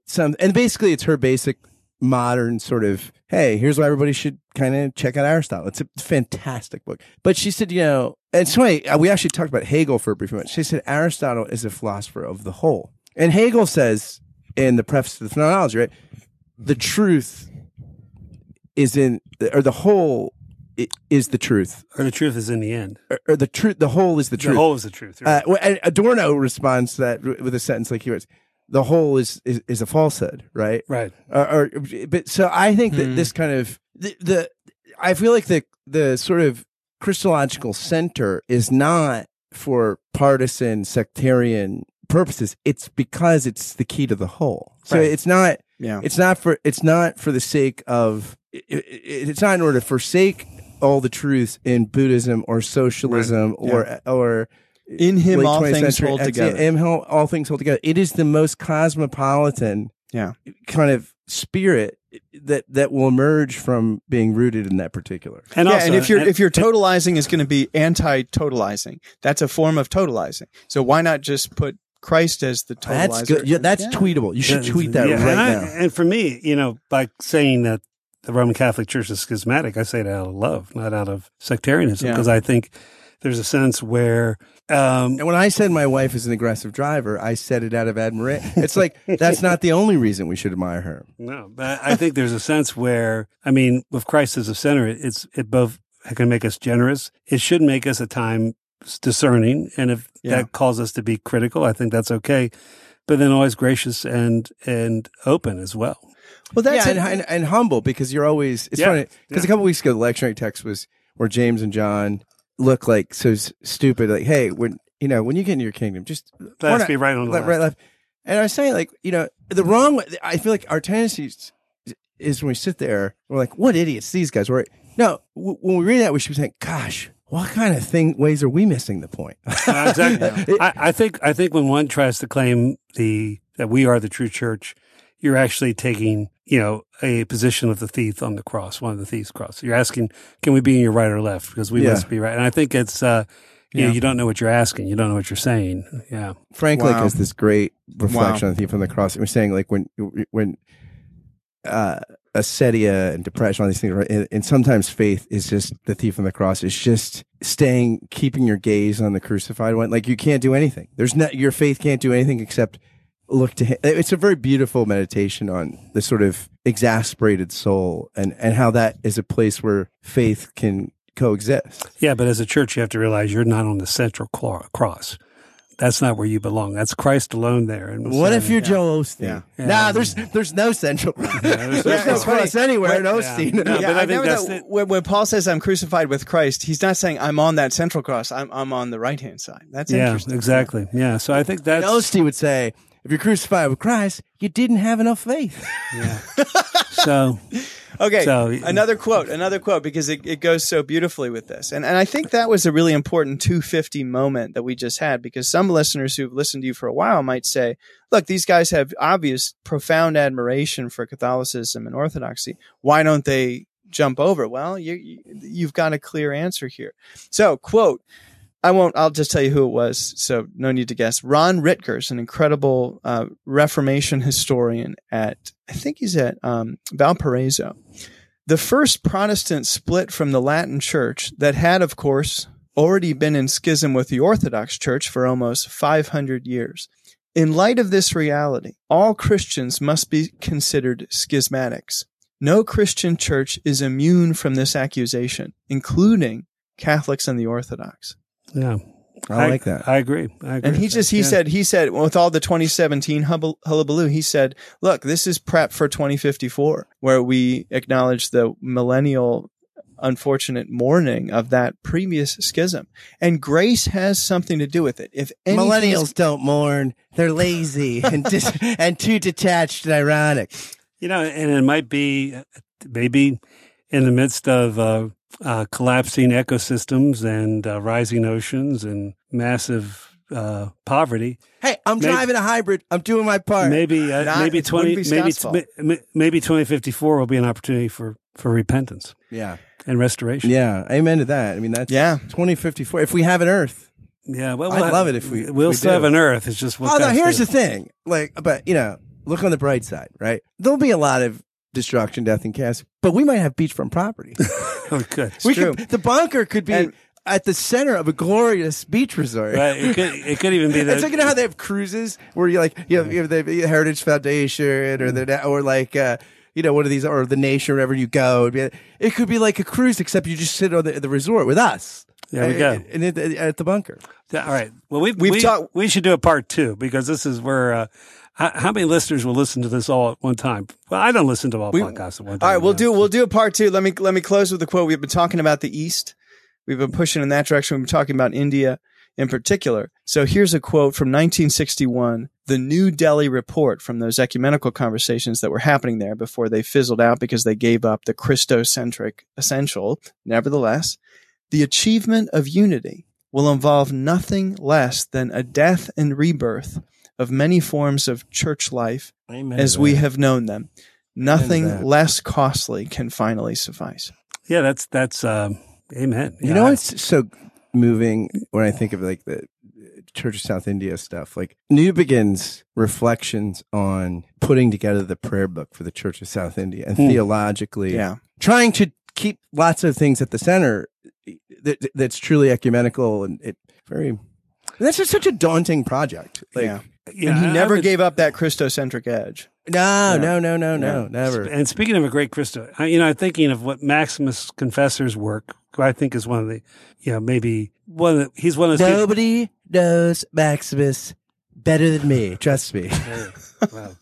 Speaker 2: some, and basically it's her basic modern sort of, hey, here's why everybody should kind of check out Aristotle. It's a fantastic book. But she said, you know, and so anyway, uh, we actually talked about Hegel for a brief moment. She said Aristotle is a philosopher of the whole. And Hegel says in the preface to the phenomenology, right, the truth is in, or the whole is the truth,
Speaker 3: Or the truth is in the end.
Speaker 2: or, or the truth, the whole is the truth.
Speaker 3: The whole is the truth.
Speaker 2: Uh, and Adorno responds to that with a sentence like he was, "The whole is is, is a falsehood," right?
Speaker 3: right.
Speaker 2: Or, or but so I think that
Speaker 4: Hmm.
Speaker 2: this kind of the, the I feel like the the sort of Christological center is not for partisan sectarian purposes. It's because it's the key to the whole. So
Speaker 3: Right.
Speaker 2: it's not
Speaker 4: Yeah.
Speaker 2: it's not for it's not for the sake of it, it, it's not in order to forsake all the truths in Buddhism or socialism or or
Speaker 4: In him, all things
Speaker 2: century,
Speaker 4: hold together.
Speaker 2: In him, all things hold together. It is the most cosmopolitan,
Speaker 4: Yeah.
Speaker 2: kind of spirit that that will emerge from being rooted in that particular.
Speaker 3: And
Speaker 4: yeah,
Speaker 3: also,
Speaker 4: and if you're
Speaker 3: and-
Speaker 4: if you're totalizing is going to be anti-totalizing, that's a form of totalizing. So why not just put Christ as the totalizer?
Speaker 2: That's good. Yeah, that's
Speaker 4: Yeah.
Speaker 2: tweetable. You should
Speaker 3: Yeah,
Speaker 2: tweet that
Speaker 3: yeah,
Speaker 2: right
Speaker 3: and I-
Speaker 2: now.
Speaker 3: And for me, you know, by saying that the Roman Catholic Church is schismatic, I say it out of love, not out of sectarianism,
Speaker 4: Yeah.
Speaker 3: because I think there's a sense where, um,
Speaker 2: And when I said my wife is an aggressive driver, I said it out of admiration. It's like that's not the only reason we should admire her.
Speaker 3: no, but I think there's a sense where, I mean, with Christ as a center, it's it both can make us generous. It should make us at time discerning, and if
Speaker 4: Yeah.
Speaker 3: that calls us to be critical, I think that's okay. But then always gracious and and open as well.
Speaker 4: Well, that's
Speaker 2: yeah, and, and, and humble because you're always. It's
Speaker 3: Yeah,
Speaker 2: funny because
Speaker 3: yeah.
Speaker 2: a couple weeks ago, the lecturing text was where James and John look like so stupid. Like, hey, when you know when you get into your kingdom, just we're
Speaker 3: be right on the
Speaker 2: left,
Speaker 3: left.
Speaker 2: right, left. And I was saying, like, you know, the wrong way. I feel like our tendency is, is when we sit there, we're like, what idiots these guys were. No, w- when we read that, we should be saying, gosh, what kind of thing ways are we missing the point?
Speaker 3: Uh, exactly. I, I think I think when one tries to claim the that we are the true church, you're actually taking you know a position of the thief on the cross, one of the thief's cross. You're asking, can we be in your right or left? Because we
Speaker 2: Yeah.
Speaker 3: must be right. And I think it's uh, you know you don't know what you're asking, you don't know what you're saying. Yeah,
Speaker 2: Frank
Speaker 4: Wow.
Speaker 2: like has this great reflection
Speaker 4: Wow.
Speaker 2: on the thief on the cross. It was saying like when when uh acedia and depression, all these things, right? And, and sometimes faith is just the thief on the cross. It's just staying, keeping your gaze on the crucified one. Like you can't do anything. There's not your faith can't do anything except look to him. It's a very beautiful meditation on the sort of exasperated soul and and how that is a place where faith can coexist.
Speaker 3: yeah. But as a church, you have to realize you're not on the central cross. that's not where you belong. That's Christ alone there. And
Speaker 2: What if you're Joel Osteen?
Speaker 4: Yeah.
Speaker 3: Yeah.
Speaker 2: Nah, there's there's no central. there's
Speaker 4: Yeah,
Speaker 2: no
Speaker 4: it's funny.
Speaker 2: cross anywhere in
Speaker 4: Wait,
Speaker 2: Osteen.
Speaker 3: No,
Speaker 4: yeah,
Speaker 3: but I
Speaker 4: I,
Speaker 3: think that's
Speaker 4: that when, when Paul says I'm crucified with Christ, he's not saying I'm on that central cross. I'm I'm on the right hand side. That's
Speaker 3: Yeah,
Speaker 4: interesting.
Speaker 3: exactly. Yeah. So I think that's
Speaker 2: And Osteen would say, if you're crucified with Christ, you didn't have enough faith.
Speaker 3: yeah. so
Speaker 4: Okay,
Speaker 3: So-
Speaker 4: another quote, another quote, because it, it goes so beautifully with this. And, and I think that was a really important 250 moment that we just had, because some listeners who've listened to you for a while might say, look, these guys have obvious, profound admiration for Catholicism and Orthodoxy. Why don't they jump over? Well, you, you, you've got a clear answer here. So, quote, I won't. I'll just tell you who it was. So no need to guess. Ron Rittgers, an incredible uh, Reformation historian at I think he's at um, Valparaiso. The first Protestant split from the Latin Church that had, of course, already been in schism with the Orthodox Church for almost 500 years. In light of this reality, all Christians must be considered schismatics. No Christian church is immune from this accusation, including Catholics and the Orthodox.
Speaker 3: Yeah.
Speaker 2: I like that.
Speaker 3: I agree. I agree.
Speaker 4: And he just
Speaker 3: that.
Speaker 4: he
Speaker 3: Yeah.
Speaker 4: said he said with all the 2017 hubble- hullabaloo, he said, "Look, this is prep for 2054, where we acknowledge the millennial." Unfortunate mourning of that previous schism, and grace has something to do with it. If anything-
Speaker 2: Millennials don't mourn; they're lazy and dis- and too detached and ironic.
Speaker 3: You know, and it might be maybe in the midst of uh, uh, collapsing ecosystems and uh, rising oceans and massive uh, poverty.
Speaker 2: Hey, I'm
Speaker 3: Maybe-
Speaker 2: driving a hybrid. I'm doing my part.
Speaker 3: Maybe uh,
Speaker 4: Not-
Speaker 3: maybe twenty maybe
Speaker 4: Scott's fault.
Speaker 3: m- maybe twenty fifty four will be an opportunity for for repentance
Speaker 2: Yeah,
Speaker 3: and restoration.
Speaker 2: yeah. Amen to that. I mean, that's
Speaker 4: Yeah.
Speaker 2: 2054. If we have an Earth.
Speaker 3: Yeah, well,
Speaker 2: I'd
Speaker 3: we'll
Speaker 2: love it if we.
Speaker 3: We'll
Speaker 2: we
Speaker 3: still
Speaker 2: do.
Speaker 3: have an Earth. It's just what
Speaker 2: oh no,
Speaker 3: kind of
Speaker 2: here's the thing. Like, but you know, look on the bright side, right? There'll be a lot of destruction, death, and chaos, but we might have beachfront property.
Speaker 3: Oh, good.
Speaker 2: we
Speaker 4: true.
Speaker 2: could, the bunker could be
Speaker 4: And-
Speaker 2: at the center of a glorious beach resort.
Speaker 3: Right. It could it could even be the
Speaker 2: It's like you know how they have cruises where you like you have, you have the Heritage Foundation or the or like uh, you know one of these or the Nation wherever you go. It'd be- It could be like a cruise except you just sit on the, the resort with us.
Speaker 3: There we go.
Speaker 2: And at, the bunker.
Speaker 3: All right. Well, we've,
Speaker 4: We've
Speaker 3: we,
Speaker 4: talked-
Speaker 3: we should do a part two because this is where. Uh, how, many listeners will listen to this all at one time? Well, I don't listen to all
Speaker 4: We-
Speaker 3: podcasts at one time.
Speaker 4: All right, we'll
Speaker 3: no.
Speaker 4: do we'll do a part two. Let me let me close with a quote. We've been talking about the East. We've been pushing in that direction. We've been talking about India in particular. So here's a quote from 1961, the New Delhi report from those ecumenical conversations that were happening there before they fizzled out because they gave up the Christocentric essential. Nevertheless, the achievement of unity will involve nothing less than a death and rebirth of many forms of church life
Speaker 2: Amen.
Speaker 4: as we have known them. Nothing less costly can finally suffice.
Speaker 3: Yeah, that's that's um, amen.
Speaker 2: You
Speaker 3: Yeah,
Speaker 2: know
Speaker 3: I-
Speaker 2: what's so moving when I think of like the Church of South India stuff? Like Newbigin's reflections on putting together the prayer book for the Church of South India and
Speaker 3: Hmm.
Speaker 2: theologically
Speaker 4: Yeah.
Speaker 2: trying to keep lots of things at the center that, that's truly ecumenical and it very. That's just such a daunting project. Like,
Speaker 4: yeah.
Speaker 3: Yeah,
Speaker 4: and he
Speaker 3: I- I
Speaker 4: never
Speaker 3: would-
Speaker 4: gave up that Christocentric edge.
Speaker 2: No,
Speaker 4: Yeah.
Speaker 2: no, no, no, no,
Speaker 4: Yeah.
Speaker 2: never.
Speaker 3: And speaking of a great Christo, I, you know, I'm thinking of what Maximus Confessor's work, who I think is one of the, you know, maybe one of the, he's one of the.
Speaker 2: Nobody knows Maximus better than me. Trust me.
Speaker 3: Well,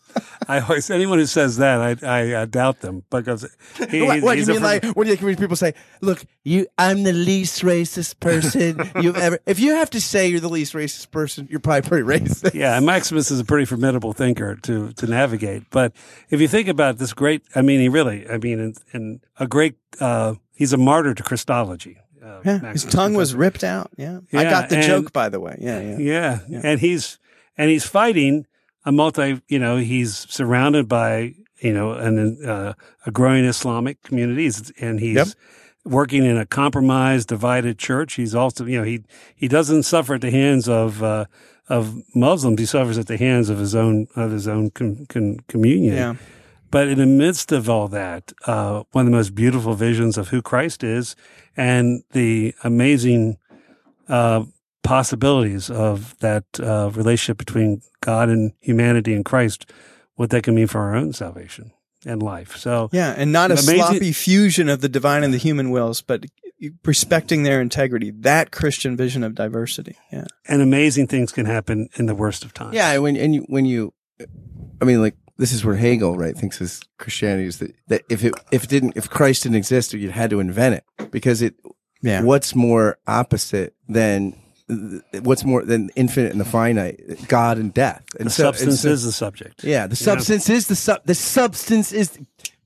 Speaker 3: I always anyone who says that, I I, I doubt them because he,
Speaker 2: what, what you mean? Like when you when people say, "Look, you, I'm the least racist person you've ever." If you have to say you're the least racist person, you're probably pretty racist.
Speaker 3: Yeah, and Maximus is a pretty formidable thinker to to navigate. But if you think about this great, I mean, he really, I mean, and, and a great, uh, he's a martyr to Christology. Uh,
Speaker 4: Yeah. His tongue was ripped out. Yeah. I got the
Speaker 3: and-
Speaker 4: joke, by the way. Yeah. Yeah.
Speaker 3: Yeah.
Speaker 4: Yeah.
Speaker 3: and he's and he's fighting a multi. You know, he's surrounded by you know an uh, a growing Islamic community, and he's
Speaker 4: Yep.
Speaker 3: working in a compromised, divided church. He's also you know he he doesn't suffer at the hands of uh, of Muslims. He suffers at the hands of his own of his own com, com, communion.
Speaker 4: Yeah.
Speaker 3: But in the midst of all that, uh, one of the most beautiful visions of who Christ is and the amazing uh, possibilities of that uh, relationship between God and humanity and Christ, what that can mean for our own salvation and life. So,
Speaker 4: Yeah. And not a
Speaker 3: Amazing-
Speaker 4: sloppy fusion of the divine and the human wills, but respecting their integrity. That Christian vision of diversity. Yeah.
Speaker 3: And amazing things can happen in the worst of times.
Speaker 2: Yeah, when and you when you, I mean, like this is where Hegel right thinks is Christianity is that that if it if it didn't if Christ didn't exist, you'd had to invent it because it.
Speaker 4: Yeah.
Speaker 2: What's more opposite than what's more than infinite and the finite? God and death. And
Speaker 3: The
Speaker 2: so- and
Speaker 3: substance
Speaker 2: so-
Speaker 3: is the subject.
Speaker 2: Yeah, the substance is the sub. The substance is.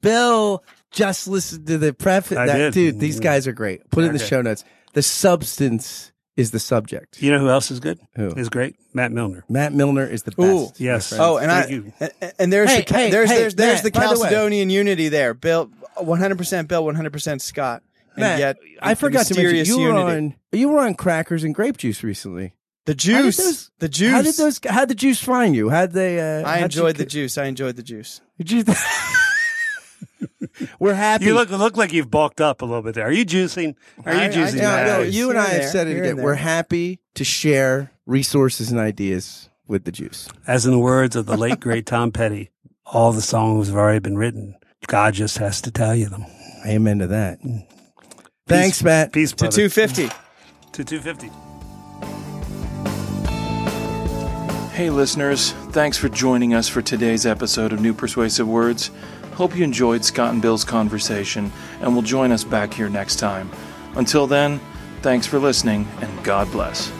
Speaker 2: Bill, just listen to the preface.
Speaker 3: I
Speaker 2: that,
Speaker 3: did.
Speaker 2: Dude, these guys are great. Put it in the show notes. The substance is the subject.
Speaker 3: You know who else is good?
Speaker 2: Who?
Speaker 3: Is great? Matt Milliner.
Speaker 2: Matt Milliner is the best.
Speaker 4: Ooh.
Speaker 3: Yes.
Speaker 4: Oh, and
Speaker 3: Thank
Speaker 4: I
Speaker 3: you.
Speaker 4: and, and there's
Speaker 2: Hey,
Speaker 4: the ca-
Speaker 2: hey,
Speaker 4: there's
Speaker 2: hey,
Speaker 4: there's there's
Speaker 2: Matt,
Speaker 4: the
Speaker 2: by the
Speaker 4: unity there. Bill, 100 percent Bill, 100 percent Scott, and
Speaker 2: Matt,
Speaker 4: yet
Speaker 2: I forgot to mention you were
Speaker 4: unity.
Speaker 2: on you were on crackers and grape juice recently.
Speaker 4: the juice.
Speaker 2: those-
Speaker 4: the juice.
Speaker 2: How did those? How did the juice find you? How'd they? Uh,
Speaker 4: I
Speaker 2: how'd you
Speaker 4: enjoyed the
Speaker 2: get-
Speaker 4: juice. I enjoyed the juice.
Speaker 2: We're happy.
Speaker 3: You look look like you've bulked up a little bit there. Are you juicing? Are you
Speaker 4: I- I
Speaker 3: juicing?
Speaker 4: do.
Speaker 2: Yeah,
Speaker 3: Matt?
Speaker 2: Bill,
Speaker 4: Yes.
Speaker 2: you and I have
Speaker 4: there,
Speaker 2: said it
Speaker 4: here
Speaker 2: again. We're happy to share resources and ideas with the juice.
Speaker 3: As in the words of the late great Tom Petty, all the songs have already been written. God just has to tell you them.
Speaker 2: Amen to that. Thanks, Matt.
Speaker 3: Peace,
Speaker 4: To 250.
Speaker 3: to two fifty.
Speaker 1: Hey, listeners, thanks for joining us for today's episode of New Persuasive Words. Hope you enjoyed Scott and Bill's conversation and will join us back here next time. Until then, thanks for listening and God bless.